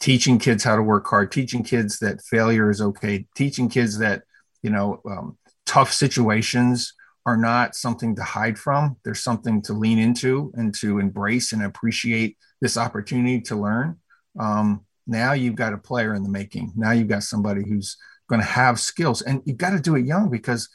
teaching kids how to work hard, teaching kids that failure is okay, teaching kids that, you know, um, tough situations are not something to hide from. There's something to lean into and to embrace and appreciate this opportunity to learn. Um, now you've got a player in the making. Now you've got somebody who's going to have skills and you've got to do it young because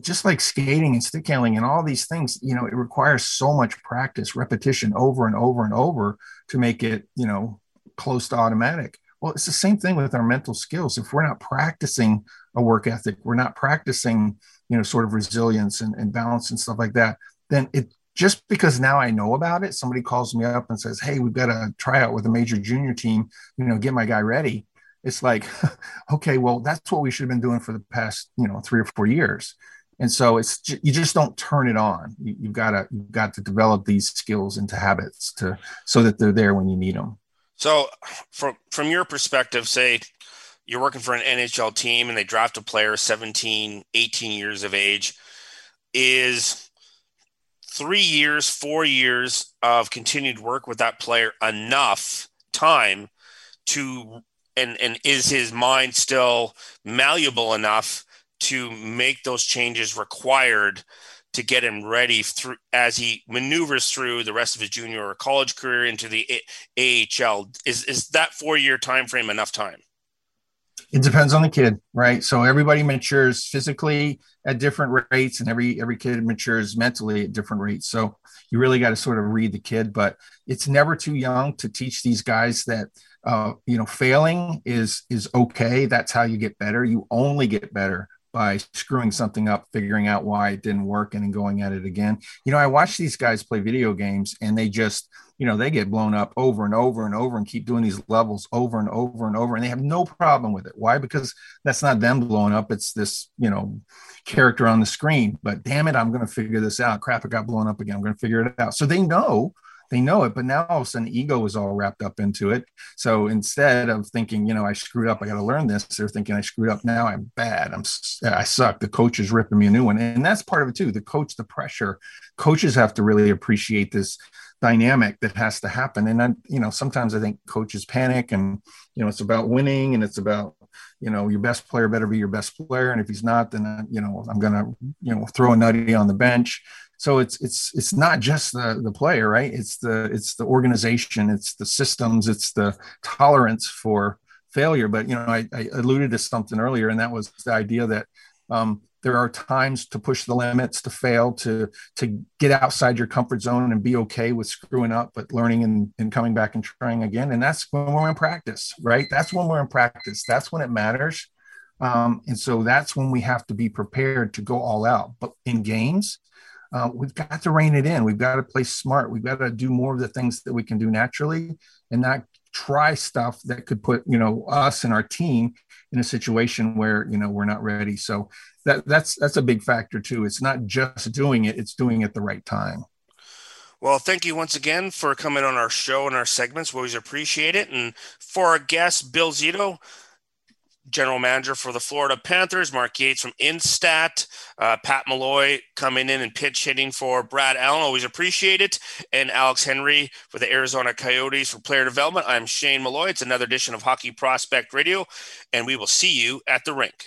just like skating and stick handling and all these things, you know, it requires so much practice, repetition over and over and over to make it, you know, close to automatic. Well, it's the same thing with our mental skills. If we're not practicing a work ethic, we're not practicing, you know, sort of resilience and, and balance and stuff like that, then it just because now I know about it, somebody calls me up and says, Hey, we've got a tryout with a major junior team, you know, get my guy ready. It's like, *laughs* okay, well, that's what we should have been doing for the past, you know, three or four years. And so it's you just don't turn it on. You, have got to you've got to develop these skills into habits to so that they're there when you need them. So, from from your perspective, say you're working for an NHL team and they draft a player 17, 18 years of age, is three years, four years of continued work with that player enough time to and and is his mind still malleable enough to make those changes required to get him ready through as he maneuvers through the rest of his junior or college career into the AHL. Is is that four year time frame enough time? It depends on the kid, right? So everybody matures physically at different rates, and every every kid matures mentally at different rates. So you really got to sort of read the kid, but it's never too young to teach these guys that uh, you know failing is is okay. That's how you get better. You only get better by screwing something up, figuring out why it didn't work, and then going at it again. You know, I watch these guys play video games and they just, you know, they get blown up over and over and over and keep doing these levels over and over and over. And they have no problem with it. Why? Because that's not them blowing up. It's this, you know, character on the screen. But damn it, I'm going to figure this out. Crap, it got blown up again. I'm going to figure it out. So they know they know it, but now all of a sudden ego is all wrapped up into it. So instead of thinking, you know, I screwed up, I got to learn this, they're thinking I screwed up. Now I'm bad. I'm I suck. The coach is ripping me a new one, and that's part of it too. The coach, the pressure. Coaches have to really appreciate this dynamic that has to happen. And I, you know, sometimes I think coaches panic, and you know, it's about winning, and it's about you know your best player better be your best player and if he's not then uh, you know i'm gonna you know throw a nutty on the bench so it's it's it's not just the the player right? It's the it's the organization it's the systems it's the tolerance for failure. But you know i, I alluded to something earlier and that was the idea that um, there are times to push the limits to fail to to get outside your comfort zone and be okay with screwing up but learning and, and coming back and trying again. And that's when we're in practice right? That's when we're in practice. That's when it matters. Um, and so that's when we have to be prepared to go all out but in games uh, we've got to rein it in. We've got to play smart. We've got to do more of the things that we can do naturally and not try stuff that could put, you know, us and our team in a situation where, you know, we're not ready. So that that's that's a big factor too. It's not just doing it, it's doing it the right time. Well, thank you once again for coming on our show and our segments. We always appreciate it. And for our guest, Bill Zito, general manager for the Florida Panthers, Mark Yates from Instat, uh, Pat Malloy coming in and pitch hitting for Brad Allen. Always appreciate it. And Alex Henry for the Arizona Coyotes for player development. I'm Shane Malloy. It's another edition of Hockey Prospect Radio, and we will see you at the rink.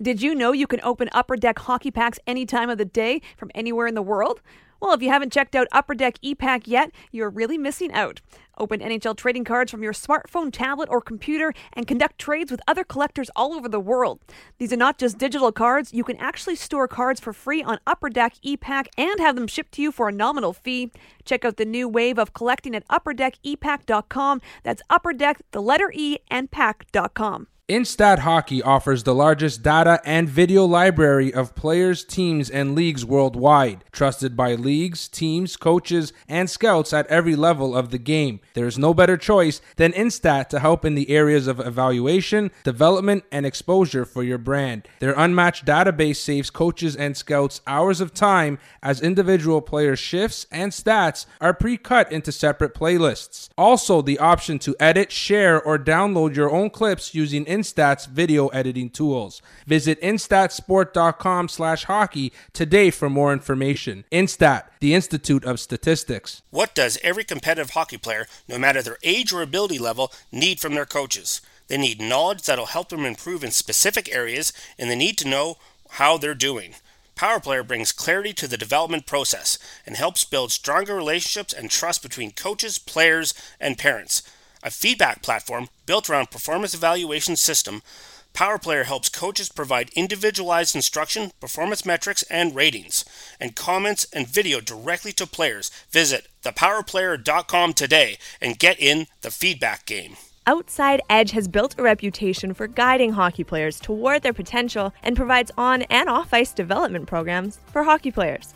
Did you know you can open Upper Deck hockey packs any time of the day from anywhere in the world? Well, if you haven't checked out Upper Deck ePack yet, you're really missing out. Open NHL trading cards from your smartphone, tablet, or computer and conduct trades with other collectors all over the world. These are not just digital cards, you can actually store cards for free on Upper Deck ePack and have them shipped to you for a nominal fee. Check out the new wave of collecting at upperdeckepack.com. That's Upper Deck, the letter E, and pack.com. Instat Hockey offers the largest data and video library of players, teams, and leagues worldwide, trusted by leagues, teams, coaches, and scouts at every level of the game. There is no better choice than Instat to help in the areas of evaluation, development, and exposure for your brand. Their unmatched database saves coaches and scouts hours of time as individual player shifts and stats are pre cut into separate playlists. Also, the option to edit, share, or download your own clips using Instat's video editing tools. Visit instatsport.com slash hockey today for more information. Instat, the Institute of Statistics. What does every competitive hockey player, no matter their age or ability level, need from their coaches? They need knowledge that'll help them improve in specific areas, and they need to know how they're doing. Power Player brings clarity to the development process and helps build stronger relationships and trust between coaches, players, and parents. A feedback platform built around performance evaluation system, PowerPlayer helps coaches provide individualized instruction, performance metrics, and ratings, and comments and video directly to players. Visit thepowerplayer.com today and get in the feedback game. Outside Edge has built a reputation for guiding hockey players toward their potential and provides on and off ice development programs for hockey players.